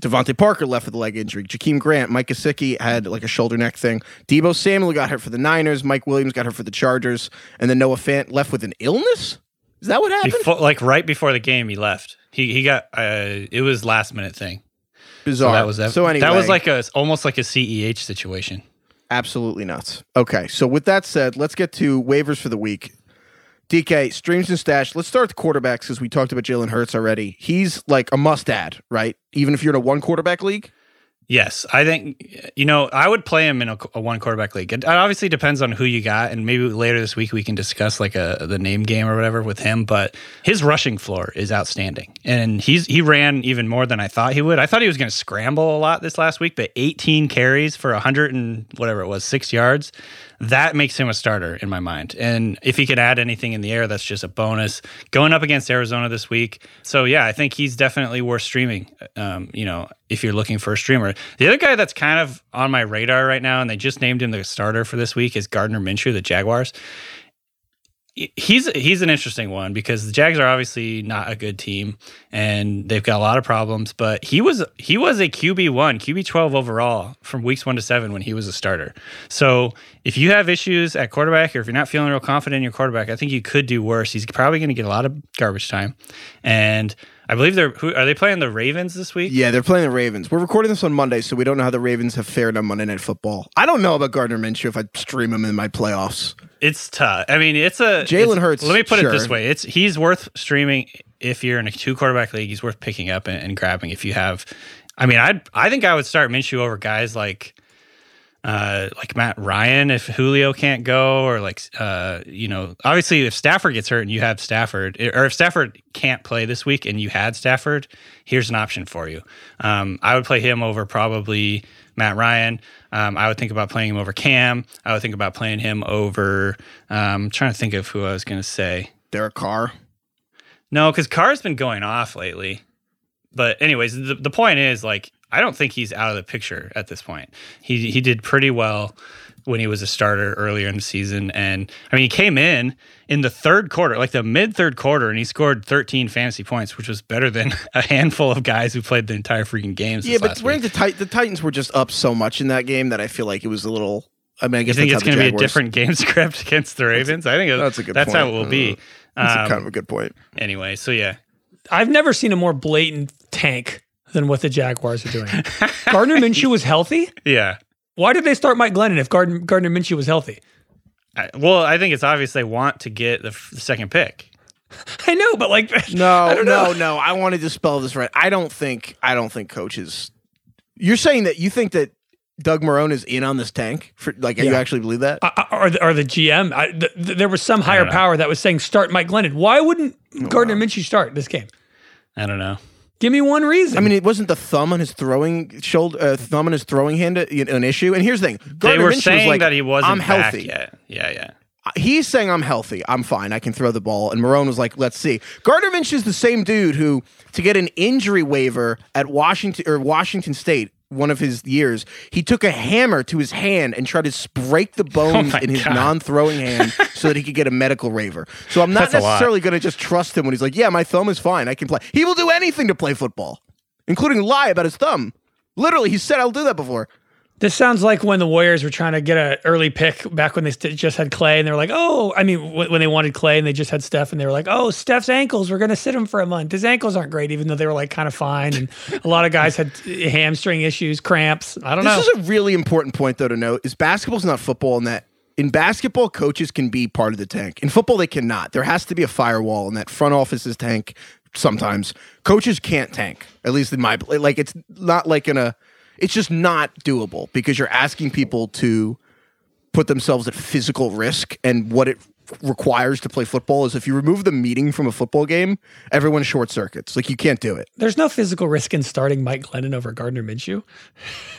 DeVante Parker left with a leg injury. Jakeem Grant, Mike Gesicki had like a shoulder neck thing. Deebo Samuel got hurt for the Niners. Mike Williams got hurt for the Chargers, and then Noah Fant left with an illness. Is that what happened? Before, like right before the game, he left. He he got. Uh, it was last minute thing. Bizarre. So that was that. So anyway, that was like a almost like a CEH situation. Absolutely nuts. Okay, so with that said, let's get to waivers for the week. DK streams and stash. Let's start with the quarterbacks because we talked about Jalen Hurts already. He's like a must add, right? Even if you're in a one quarterback league. Yes, I think you know I would play him in a, a one quarterback league. It obviously depends on who you got, and maybe later this week we can discuss like a the name game or whatever with him. But his rushing floor is outstanding, and he's he ran even more than I thought he would. I thought he was going to scramble a lot this last week, but 18 carries for 100 and whatever it was six yards. That makes him a starter in my mind. And if he could add anything in the air, that's just a bonus. Going up against Arizona this week. So, yeah, I think he's definitely worth streaming, um, you know, if you're looking for a streamer. The other guy that's kind of on my radar right now, and they just named him the starter for this week, is Gardner Minshew, the Jaguars. He's he's an interesting one because the Jags are obviously not a good team and they've got a lot of problems. But he was he was a QB one, QB twelve overall from weeks one to seven when he was a starter. So if you have issues at quarterback or if you're not feeling real confident in your quarterback, I think you could do worse. He's probably going to get a lot of garbage time, and I believe they're who are they playing the Ravens this week? Yeah, they're playing the Ravens. We're recording this on Monday, so we don't know how the Ravens have fared on Monday Night Football. I don't know about Gardner Minshew if I stream him in my playoffs. It's tough. I mean, it's a Jalen Hurts, Let me put sure. it this way: it's he's worth streaming if you're in a two quarterback league. He's worth picking up and, and grabbing if you have. I mean, I I think I would start Minshew over guys like. Uh, like Matt Ryan, if Julio can't go, or like, uh, you know, obviously if Stafford gets hurt and you have Stafford, or if Stafford can't play this week and you had Stafford, here's an option for you. Um, I would play him over probably Matt Ryan. Um, I would think about playing him over Cam. I would think about playing him over. Um, I'm trying to think of who I was going to say. Derek Carr. No, because Carr's been going off lately. But anyways, the, the point is like I don't think he's out of the picture at this point. He he did pretty well when he was a starter earlier in the season, and I mean he came in in the third quarter, like the mid third quarter, and he scored 13 fantasy points, which was better than (laughs) a handful of guys who played the entire freaking game. Yeah, but we're week. the, tit- the Titans were just up so much in that game that I feel like it was a little. I mean, I You guess think that's it's how the going to be a different game (laughs) script against the Ravens? I think it- That's a good That's how it will be. That's a Um, kind of a good point. anyway, so yeah, I've never seen a more blatant tank than what the Jaguars are doing. Gardner Minshew was healthy. (laughs) yeah. Why did they start Mike Glennon if Gardner, Gardner Minshew was healthy? I, well, I think it's obvious they want to get the, f- the second pick. (laughs) I know, but like, No, (laughs) don't no, know. no. I wanted to spell this right. I don't think. I don't think coaches. You're saying that you think that Doug Marrone is in on this tank? For like, you actually believe that? uh, or the, or the GM, I, th- th- there was some higher power that was saying start Mike Glennon. Why wouldn't Gardner Minshew start this game? I don't know. Give me one reason. I mean, it wasn't the thumb on his throwing shoulder, uh, thumb on his throwing hand uh, an issue. And here's the thing: They were Minshew was saying like, that he wasn't I'm back healthy. yet. Yeah, yeah. he's saying I'm healthy. I'm fine. I can throw the ball. And Marrone was like, let's see. Gardner Minshew's the same dude who, to get an injury waiver at Washington or Washington State, one of his years, he took a hammer to his hand and tried to break the (laughs) oh bones my in his God. non-throwing hand so that he could get a medical waiver. So I'm not That's necessarily going to just trust him when he's like, yeah, my thumb is fine. I can play. He will do anything to play football, including lie about his thumb. Literally, he said I'll do that before. This sounds like when the Warriors were trying to get an early pick back when they st- just had Clay, and they were like, "Oh, I mean, w- when they wanted Clay and they just had Steph, and they were like, "Oh, Steph's ankles, we're going to sit him for a month. His ankles aren't great, even though they were like kind of fine." And a lot of guys had (laughs) hamstring issues, cramps. I don't This know. This is a really important point, though, to note: is basketball's not football, in that in basketball, coaches can be part of the tank. In football, they cannot. There has to be a firewall, and that front office's tank sometimes. Coaches can't tank, at least in my like. It's not like in a. It's just not doable because you're asking people to put themselves at physical risk, and what it requires to play football is if you remove the meeting from a football game, everyone short circuits. Like you can't do it. There's no physical risk in starting Mike Glennon over Gardner Minshew. (laughs)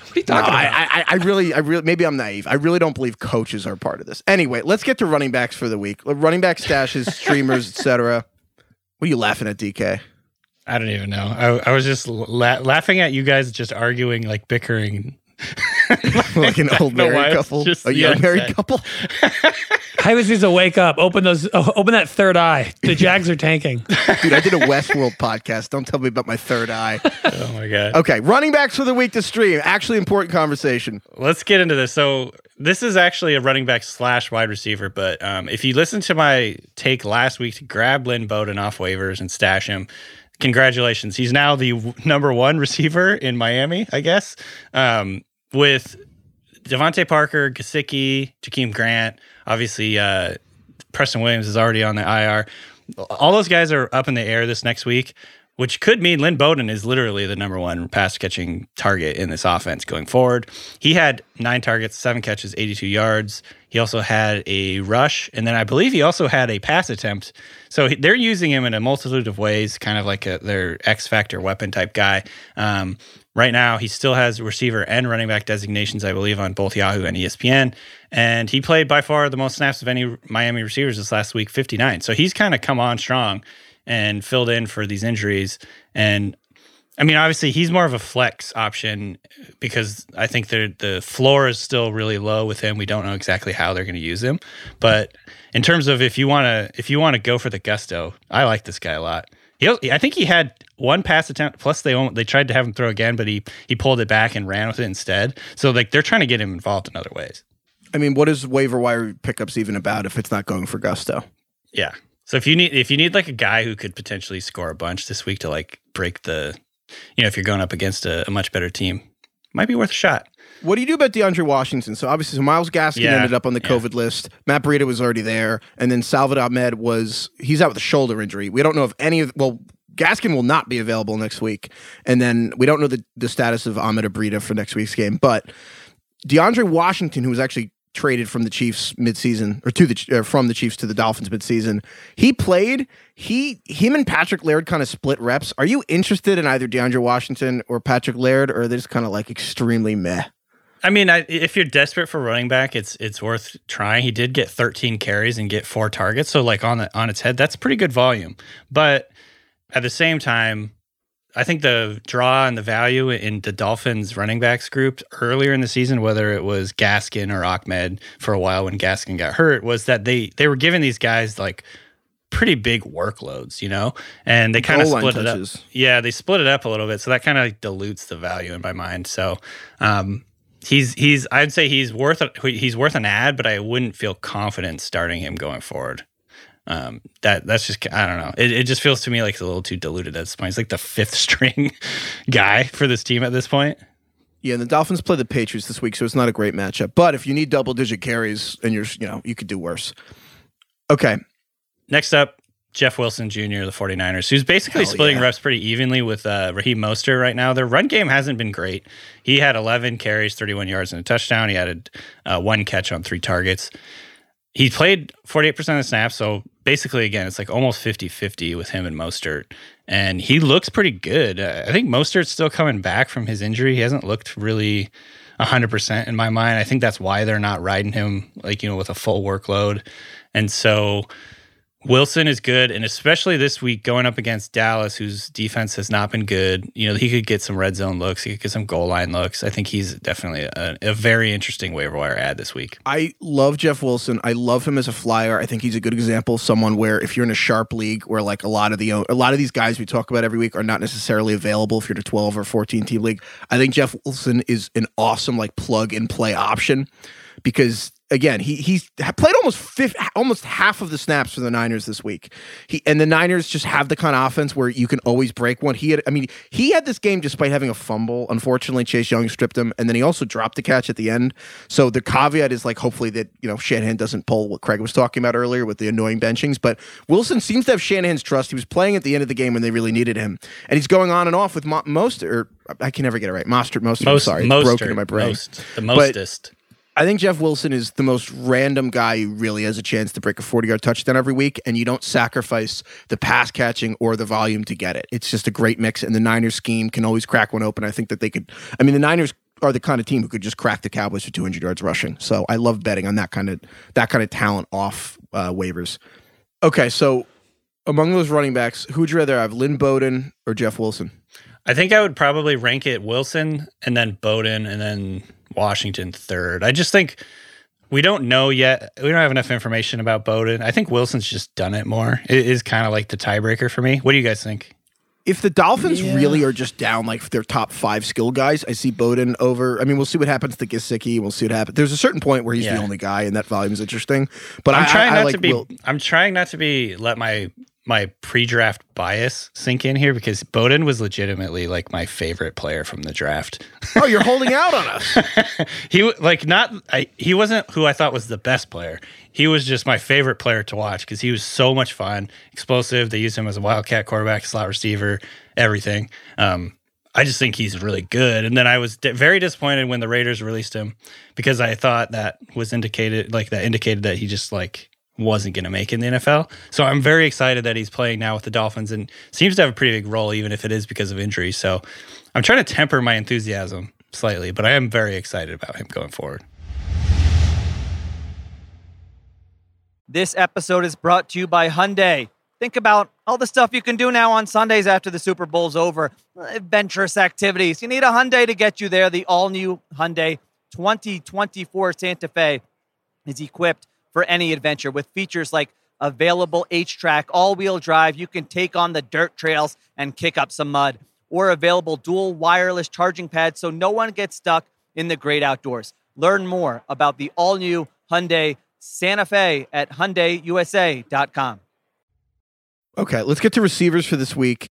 What are you talking No, about? I, I, I really, I really, maybe I'm naive. I really don't believe coaches are part of this. Anyway, let's get to running backs for the week. Running back stashes, (laughs) streamers, etc. What are you laughing at, DK? I don't even know. I, I was just la- laughing at you guys just arguing, like bickering. (laughs) like an (laughs) old married couple, just- a young yeah, married exactly. couple. Hymus needs to wake up. Open those. oh, open that third eye. The (laughs) Jags are tanking. Dude, I did a Westworld podcast. Don't tell me about my third eye. Oh my god. Okay, running backs for the week to stream. Actually, important conversation. Let's get into this. So this is actually a running back slash wide receiver, but um, if you listen to my take last week to grab Lynn Bowden off waivers and stash him, congratulations. He's now the number one receiver in Miami, I guess, um, with DeVante Parker, Gesicki, Jakeem Grant. Obviously, uh, Preston Williams is already on the IR. All those guys are up in the air this next week, which could mean Lynn Bowden is literally the number one pass catching target in this offense going forward. He had nine targets, seven catches, 82 yards. He also had a rush, and then I believe he also had a pass attempt. So they're using him in a multitude of ways, kind of like a, their X Factor weapon type guy. Um, right now, he still has receiver and running back designations, I believe, on both Yahoo and ESPN. And he played by far the most snaps of any Miami receivers this last week, 59. So he's kind of come on strong and filled in for these injuries. And I mean, obviously, he's more of a flex option because I think the the floor is still really low with him. We don't know exactly how they're going to use him, but in terms of if you want to if you want to go for the gusto, I like this guy a lot. He, I think he had one pass attempt. Plus, they won't, they tried to have him throw again, but he he pulled it back and ran with it instead. So like they're trying to get him involved in other ways. I mean, what is waiver wire pickups even about if it's not going for gusto? Yeah. So if you need if you need like a guy who could potentially score a bunch this week to like break the, you know, if you're going up against a, a much better team, might be worth a shot. What do you do about DeAndre Washington? So obviously, so Myles Gaskin Yeah, ended up on the yeah. COVID list. Matt Breida was already there, and then Salvon Ahmed was he's out with a shoulder injury. We don't know if any of well. Gaskin will not be available next week, and then we don't know the, the status of Ahmed or Breida for next week's game. But DeAndre Washington, who was actually traded from the Chiefs midseason or to the uh, from the Chiefs to the Dolphins midseason, he played. He him and Patrick Laird kind of split reps. Are you interested in either DeAndre Washington or Patrick Laird, or are they just kind of like extremely meh? I mean, I, if you're desperate for running back, it's it's worth trying. He did get 13 carries and get four targets, so like on the on its head, that's pretty good volume. But at the same time, I think the draw and the value in the Dolphins running backs group earlier in the season, whether it was Gaskin or Ahmed for a while when Gaskin got hurt, was that they they were giving these guys like pretty big workloads, you know, and they kind of split it up. Yeah, they split it up a little bit, so that kind of dilutes the value in my mind. So. um He's he's I'd say he's worth a, he's worth an ad, but I wouldn't feel confident starting him going forward. Um, that that's just I don't know. It, it just feels to me like it's a little too diluted at this point. He's like the fifth (laughs) string guy for this team at this point. Yeah, and the Dolphins play the Patriots this week, so it's not a great matchup. But if you need double digit carries and you're, you know, you could do worse. Okay. Next up, Jeff Wilson Jr., the 49ers, who's basically Hell splitting yeah. reps pretty evenly with uh, Raheem Mostert right now. Their run game hasn't been great. He had 11 carries, 31 yards, and a touchdown. He had uh, one catch on three targets. He played 48% of the snaps. So basically, again, it's like almost 50 50 with him and Mostert. And he looks pretty good. I think Mostert's still coming back from his injury. He hasn't looked really 100% in my mind. I think that's why they're not riding him, like, you know, with a full workload. And so Wilson is good, and especially this week going up against Dallas, whose defense has not been good. You know, he could get some red zone looks, he could get some goal line looks. I think he's definitely a, a very interesting waiver wire ad this week. I love Jeff Wilson. I love him as a flyer. I think he's a good example of someone where if you're in a sharp league where like a lot of the a lot of these guys we talk about every week are not necessarily available if you're in a 12 or 14 team league. I think Jeff Wilson is an awesome like plug and play option because again, he he's played almost fifth, almost half of the snaps for the Niners this week. He and the Niners just have the kind of offense where you can always break one. He had, I mean, he had this game despite having a fumble. Unfortunately, Chase Young stripped him, and then he also dropped the catch at the end. So the caveat is like, hopefully that you know Shanahan doesn't pull what Craig was talking about earlier with the annoying benchings. But Wilson seems to have Shanahan's trust. He was playing at the end of the game when they really needed him, and he's going on and off with Mo- most or I can never get it right. Mostert, most, Most, sorry, most broken in my brain. Most, the But- mostest. I think Jeff Wilson is the most random guy who really has a chance to break a 40 yard touchdown every week, and you don't sacrifice the pass catching or the volume to get it. It's just a great mix, and the Niners scheme can always crack one open. I think that they could, I mean, the Niners are the kind of team who could just crack the Cowboys for 200 yards rushing. So I love betting on that kind of that kind of talent off uh, waivers. Okay, so among those running backs, who would you rather have, Lynn Bowden or Jeff Wilson? I think I would probably rank it Wilson and then Bowden and then Washington third. I just think we don't know yet. We don't have enough information about Bowden. I think Wilson's just done it more. It is kind of like the tiebreaker for me. What do you guys think? If the Dolphins Yeah. really are just down like their top five skill guys, I see Bowden over. I mean, we'll see what happens to Gesicki. We'll see what happens. There's a certain point where he's Yeah. the only guy, and that volume is interesting. But I'm I, trying I, not I like to be. Will- I'm trying not to be. Let my my pre-draft bias sink in here because Bowden was legitimately like my favorite player from the draft. oh, you're holding out on us. (laughs) he like not I, he wasn't who I thought was the best player. He was just my favorite player to watch because he was so much fun, explosive. They used him as a wildcat quarterback, slot receiver, everything. Um, I just think he's really good. And then I was di- very disappointed when the Raiders released him because I thought that was indicated like that indicated that he just like wasn't going to make in the NFL. So I'm very excited that he's playing now with the Dolphins and seems to have a pretty big role, even if it is because of injury. So I'm trying to temper my enthusiasm slightly, but I am very excited about him going forward. This episode is brought to you by Hyundai. Think about all the stuff you can do now on Sundays after the Super Bowl's over. Adventurous activities. You need a Hyundai to get you there. The all-new Hyundai 2024 Santa Fe is equipped for any adventure with features like available HTRAC, all-wheel drive. You can take on the dirt trails and kick up some mud. Or available dual wireless charging pads so no one gets stuck in the great outdoors. Learn more about the all-new Hyundai Santa Fe at HyundaiUSA.com. Okay, let's get to receivers for this week.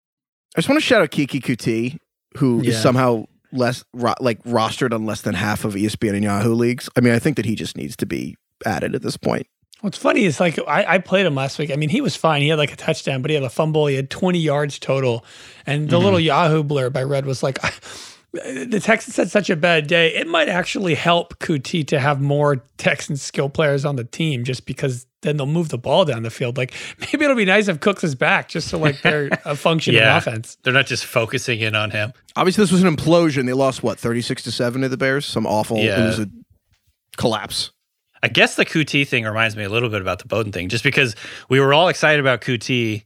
I just want to shout out Keke Coutee, who is Yeah. somehow less ro- like rostered on less than half of ESPN and Yahoo leagues. I mean, I think that he just needs to be added at this point. What's funny is like I, I played him last week. I mean, he was fine. He had like a touchdown, but he had a fumble. He had 20 yards total. And the mm-hmm. little Yahoo blurb I read was like, (laughs) the Texans had such a bad day. It might actually help Coutee to have more Texans skill players on the team just because then they'll move the ball down the field. Like (laughs) maybe it'll be nice if Cooks is back just so like they're (laughs) a functioning Yeah. offense. They're not just focusing in on him. Obviously, this was an implosion. They lost what thirty six to seven to the Bears. Some awful. It Yeah. was a collapse. I guess the Coutee thing reminds me a little bit about the Bowden thing, just because we were all excited about Coutee,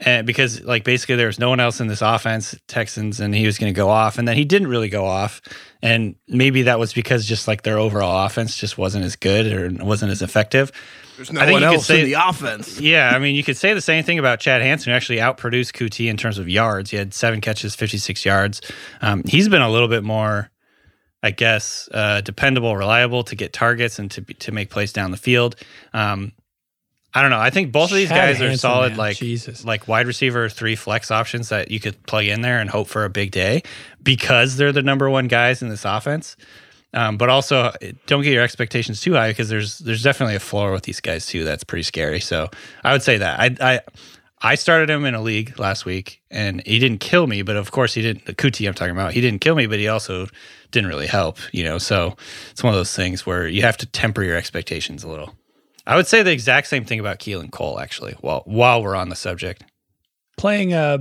and because like basically there was no one else in this offense, Texans, and he was going to go off, and then he didn't really go off, and maybe that was because just like their overall offense just wasn't as good or wasn't as effective. There's no I think one else say- in the offense. Yeah, I mean, you could say the same thing about Chad Hansen, who actually outproduced Coutee in terms of yards. He had seven catches, 56 yards. Um, he's been a little bit more, I guess, uh, dependable, reliable to get targets and to be, to make plays down the field. Um, I don't know. I think both of these Chad guys are solid, man. like Jesus. like wide receiver three flex options that you could plug in there and hope for a big day because they're the number one guys in this offense. Um, but also, don't get your expectations too high because there's there's definitely a floor with these guys too. That's pretty scary. So I would say that I I I started him in a league last week and he didn't kill me, but of course he didn't. The Coutee I'm talking about, he didn't kill me, but he also didn't really help. You know, so it's one of those things where you have to temper your expectations a little. I would say the exact same thing about Keelan Cole actually. While while we're on the subject, Playing uh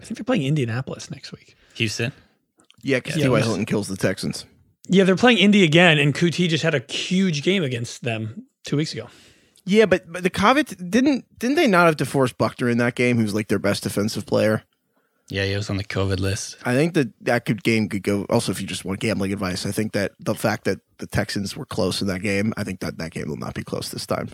I think they're playing Indianapolis next week. Houston. Yeah, because Yeah, T.Y. Hilton kills the Texans. Yeah, they're playing Indy again, and Coutee just had a huge game against them two weeks ago. Yeah, but, but the Covet didn't didn't they not have DeForest Buckner in that game? Who's like their best defensive player? Yeah, he was on the COVID list. I think that that could game could go. Also, if you just want gambling advice, I think that the fact that the Texans were close in that game, I think that that game will not be close this time.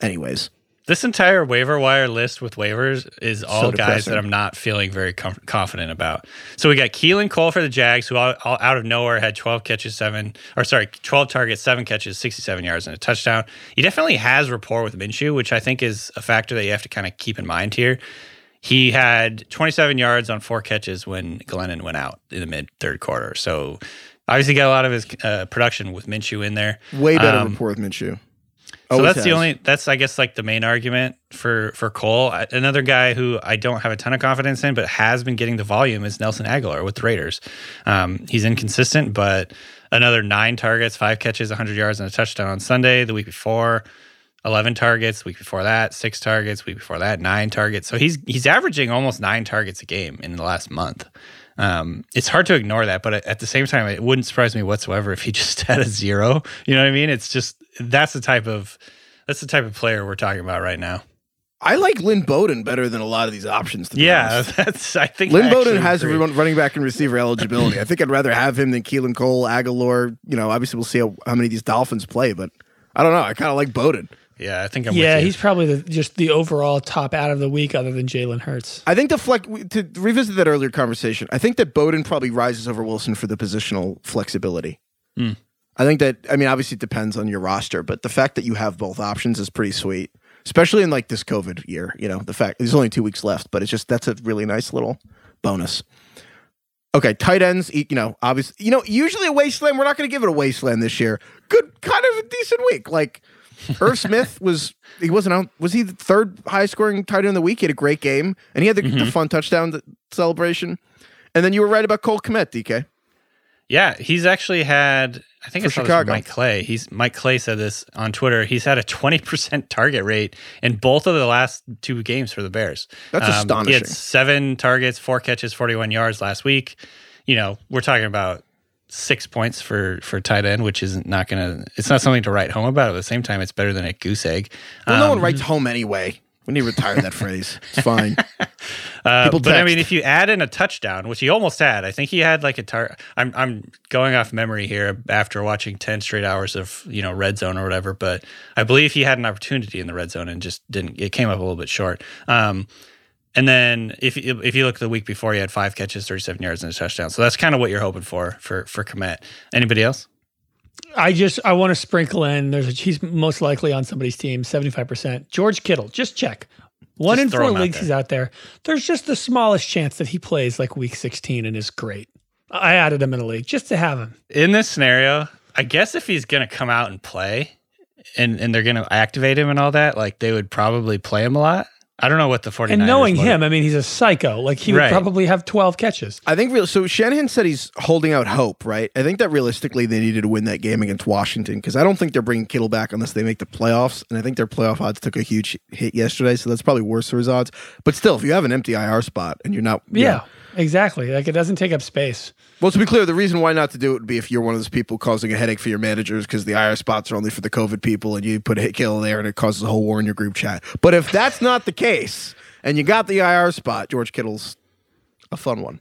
Anyways, This entire waiver wire list with waivers is all guys that I'm not feeling very com- confident about. So we got Keelan Cole for the Jags, who all, all out of nowhere had 12 catches, seven or sorry, 12 targets, seven catches, 67 yards, and a touchdown. He definitely has rapport with Minshew, which I think is a factor that you have to kind of keep in mind here. He had 27 yards on four catches when Glennon went out in the mid third quarter. So obviously got a lot of his uh, production with Minshew in there. Way better Um, rapport with Minshew. So Always that's the only that's I guess like the main argument for for Cole. Another guy who I don't have a ton of confidence in, but has been getting the volume is Nelson Agholor with the Raiders. Um, he's inconsistent, but another nine targets, five catches, 100 yards, and a touchdown on Sunday. The week before, 11 targets. Week before that, six targets. Week before that, nine targets. So he's he's averaging almost nine targets a game in the last month. Um, it's hard to ignore that, but at the same time, it wouldn't surprise me whatsoever if he (laughs) just had a zero. You know what I mean? It's just that's the type of that's the type of player we're talking about right now. I like Lynn Bowden better than a lot of these options. To Yeah, honest. (laughs) that's I think Lynn I Bowden has everyone running back and receiver eligibility. I think I'd rather have him than Keelan Cole, Agholor. You know, obviously we'll see how, how many of these Dolphins play, but I don't know. I kind of like Bowden. Yeah, I think I'm yeah, with you. he's probably the, just the overall top out of the week, other than Jalen Hurts. I think the flex to revisit that earlier conversation. I think that Bowden probably rises over Wilson for the positional flexibility. Hmm. I think that I mean obviously it depends on your roster, but the fact that you have both options is pretty sweet, especially in like this COVID year. You know, the fact there's only two weeks left, but it's just that's a really nice little bonus. Okay, tight ends. You know, obviously, you know, usually a wasteland. We're not going to give it a wasteland this year. Good, kind of a decent week. Like Irv Smith was he wasn't out was he the third highest scoring tight end of the week? He had a great game and he had the, the fun touchdown celebration. And then you were right about Cole Kmet, DK. Yeah, he's actually had. I think For I saw Chicago. Mike Clay. He's Mike Clay said this on Twitter. He's had a twenty percent (laughs) target rate in both of the last two games for the Bears. That's Um, He astonishing. had seven targets, four catches, forty-one yards last week. You know, we're talking about six points for for tight end, which is not gonna. It's not something to write home about. At the same time, it's better than a goose egg. Well, no Um, one writes home anyway. We need to retire that (laughs) phrase. It's fine. Uh, but I mean, if you add in a touchdown, which he almost had, I think he had like a tar. I'm I'm going off memory here after watching ten straight hours of you know red zone or whatever, but I believe he had an opportunity in the red zone and just didn't. It came up a little bit short. Um, and then if you- if you look at the week before, he had five catches, 37 yards, and a touchdown. So that's kind of what you're hoping for for for Kmet. Anybody else? I just I want to sprinkle in. There's a, he's most likely on somebody's team, seventy five percent. George Kittle, just check. One Just in four out leagues he's out there. There's just the smallest chance that he plays like week sixteen and is great. I added him in a league just to have him. in this scenario, I guess if he's going to come out and play and, and they're going to activate him and all that, like they would probably play him a lot. I don't know what the 49ers And knowing motive- him, I mean, he's a psycho. Like he would Right. probably have twelve catches. I think real. So Shanahan said he's holding out hope, right? I think that realistically they needed to win that game against Washington because I don't think they're bringing Kittle back unless they make the playoffs, and I think their playoff odds took a huge hit yesterday, so that's probably worse for his odds. But still, if you have an empty IR spot and you're not, you Yeah, know- exactly. Like it doesn't take up space. Well, to be clear, the reason why not to do it would be if you're one of those people causing a headache for your managers because the IR spots are only for the COVID people and you put a kill there and it causes a whole war in your group chat. But if that's not the case and you got the IR spot, George Kittle's a fun one.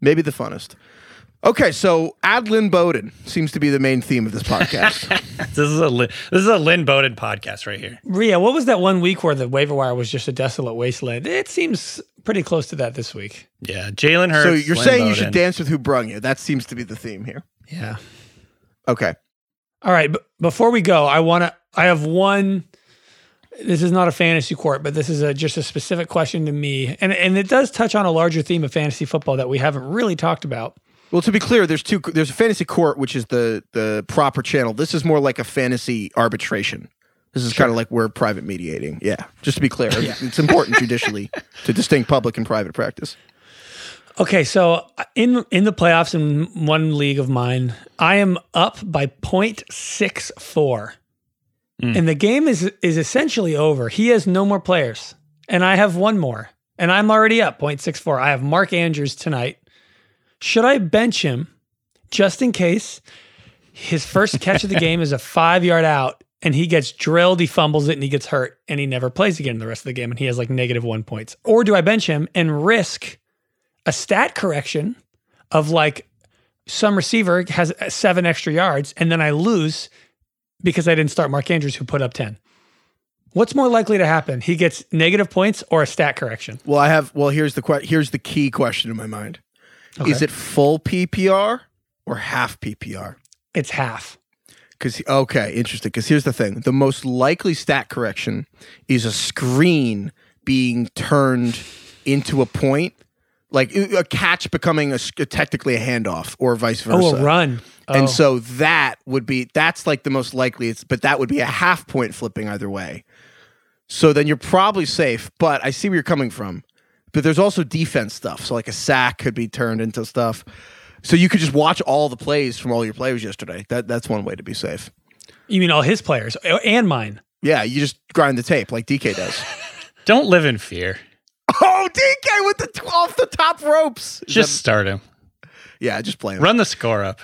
Maybe the funnest. Okay, so Adlin Bowden seems to be the main theme of this podcast. (laughs) This is a Lin- this is a Lynn Bowden podcast right here. Ria, what was that one week where the waiver wire was just a desolate wasteland? It seems pretty close to that this week. Yeah, Jalen Hurts. so you're Lynn saying you should dance with who brung you. That seems to be the theme here. Yeah. Okay. All right, but before we go, I want to. I have one. This is not a fantasy court, but this is a, just a specific question to me, and and it does touch on a larger theme of fantasy football that we haven't really talked about. Well, to be clear, there's two. There's a fantasy court, which is the the proper channel. This is more like a fantasy arbitration. This is kind of like we're private mediating. Yeah, just to be clear, it's important (laughs) judicially to distinct public and private practice. Okay, so uh, in in the playoffs in one league of mine, I am up by 0.64. Hmm. And the game is is essentially over. He has no more players, and I have one more, and I'm already up 0.64. I have Mark Andrews tonight. Should I bench him just in case his first catch of the game is a 5-yard out and he gets drilled, he fumbles it and he gets hurt and he never plays again the rest of the game and he has like negative 1 points? Or do I bench him and risk a stat correction of like some receiver has seven extra yards and then I lose because I didn't start Mark Andrews who put up 10. What's more likely to happen? He gets negative points or a stat correction? Well, I have. Well, here's the que- here's the key question in my mind: Is it full PPR or half PPR? It's half. Because okay, interesting. Because here's the thing: the most likely stat correction is a screen being turned into a point, like a catch becoming a, technically a handoff, or vice versa. Oh, a run. Oh. And so that would be that's like the most likely. It's but that would be a half point flipping either way. So then you're probably safe. But I see where you're coming from. But there's also defense stuff. So like a sack could be turned into stuff. So you could just watch all the plays from all your players yesterday. That that's one way to be safe. You mean all his players and mine? Yeah, you just grind the tape like DK does. (laughs) Don't live in fear. oh, DK with the off the top ropes. Is Just that- start him. yeah, just play him. Run the score up.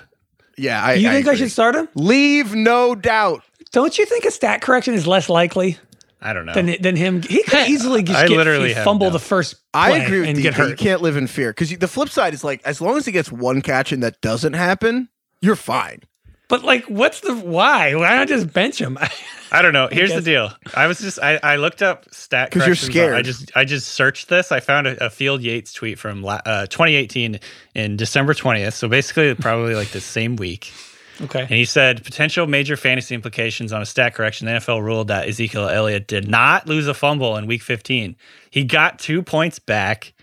Yeah, I, You think I should start him? leave no doubt. Don't you think a stat correction is less likely I don't know. than than him? He could (laughs) easily just I get, literally fumble no- the first. I agree with and DK. get You hurt. can't live in fear because the flip side is like as long as he gets one catch and that doesn't happen, you're fine. But like, what's the why? Why not just bench him? (laughs) I don't know. Here's the deal. I was just I, I looked up stat 'Cause you're scared. I just I just searched this. I found a, a Field Yates tweet from uh, 2018 in December 20th. So basically, probably like the same week. Okay. And he said potential major fantasy implications on a stat correction. The NFL ruled that Ezekiel Elliott did not lose a fumble in Week 15. He got two points back,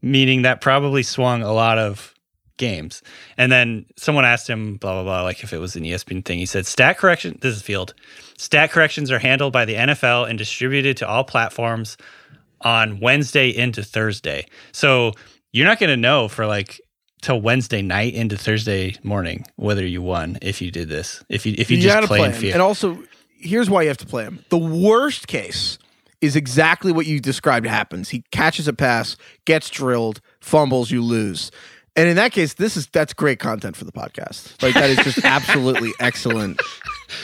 meaning that probably swung a lot of games. And then someone asked him, blah blah blah, like if it was an ESPN thing. He said stat correction. This is Field. Stat corrections are handled by the NFL and distributed to all platforms on Wednesday into Thursday. So you're not going to know for like till Wednesday night into Thursday morning whether you won if you did this. If you if you, just gotta play, in him. fear. And also, here's why you have to play him. The worst case is exactly what you described happens. He catches a pass, gets drilled, fumbles, you lose. And in that case, this is that's great content for the podcast. Like that is just (laughs) absolutely excellent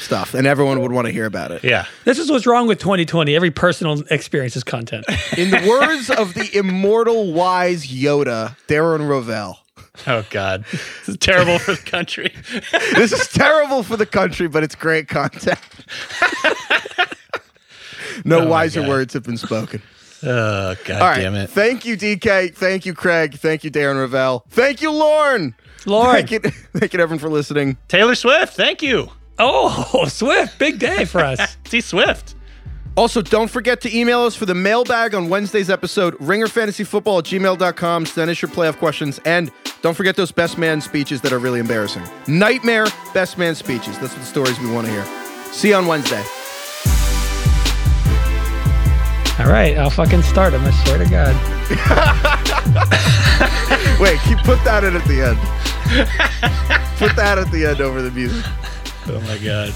stuff, and everyone would want to hear about it. yeah. This is what's wrong with 2020. Every personal experience is content. In the words of the immortal wise Yoda, Darren Rovell, (laughs) Oh God, this is terrible for the country. (laughs) this is terrible for the country, but it's great content. no Oh wiser words have been spoken. Oh God All right. damn it. Thank you, DK. Thank you, Craig. Thank you, Darren Rovell. Thank you, Lauren. Lauren. Thank you, thank you, everyone, for listening. Taylor Swift, thank you. Oh, (laughs) Swift, big day for us. See Swift. Also, don't forget to email us for the mailbag on Wednesday's episode, ringerfantasyfootball at gmail.com. Send us your playoff questions. And don't forget those best man speeches that are really embarrassing. Nightmare best man speeches. That's the stories we want to hear. See you on Wednesday. All right, I'll fucking start him. I swear to God. (laughs) Wait, keep put that in at the end. put that at the end over the music. Oh my God.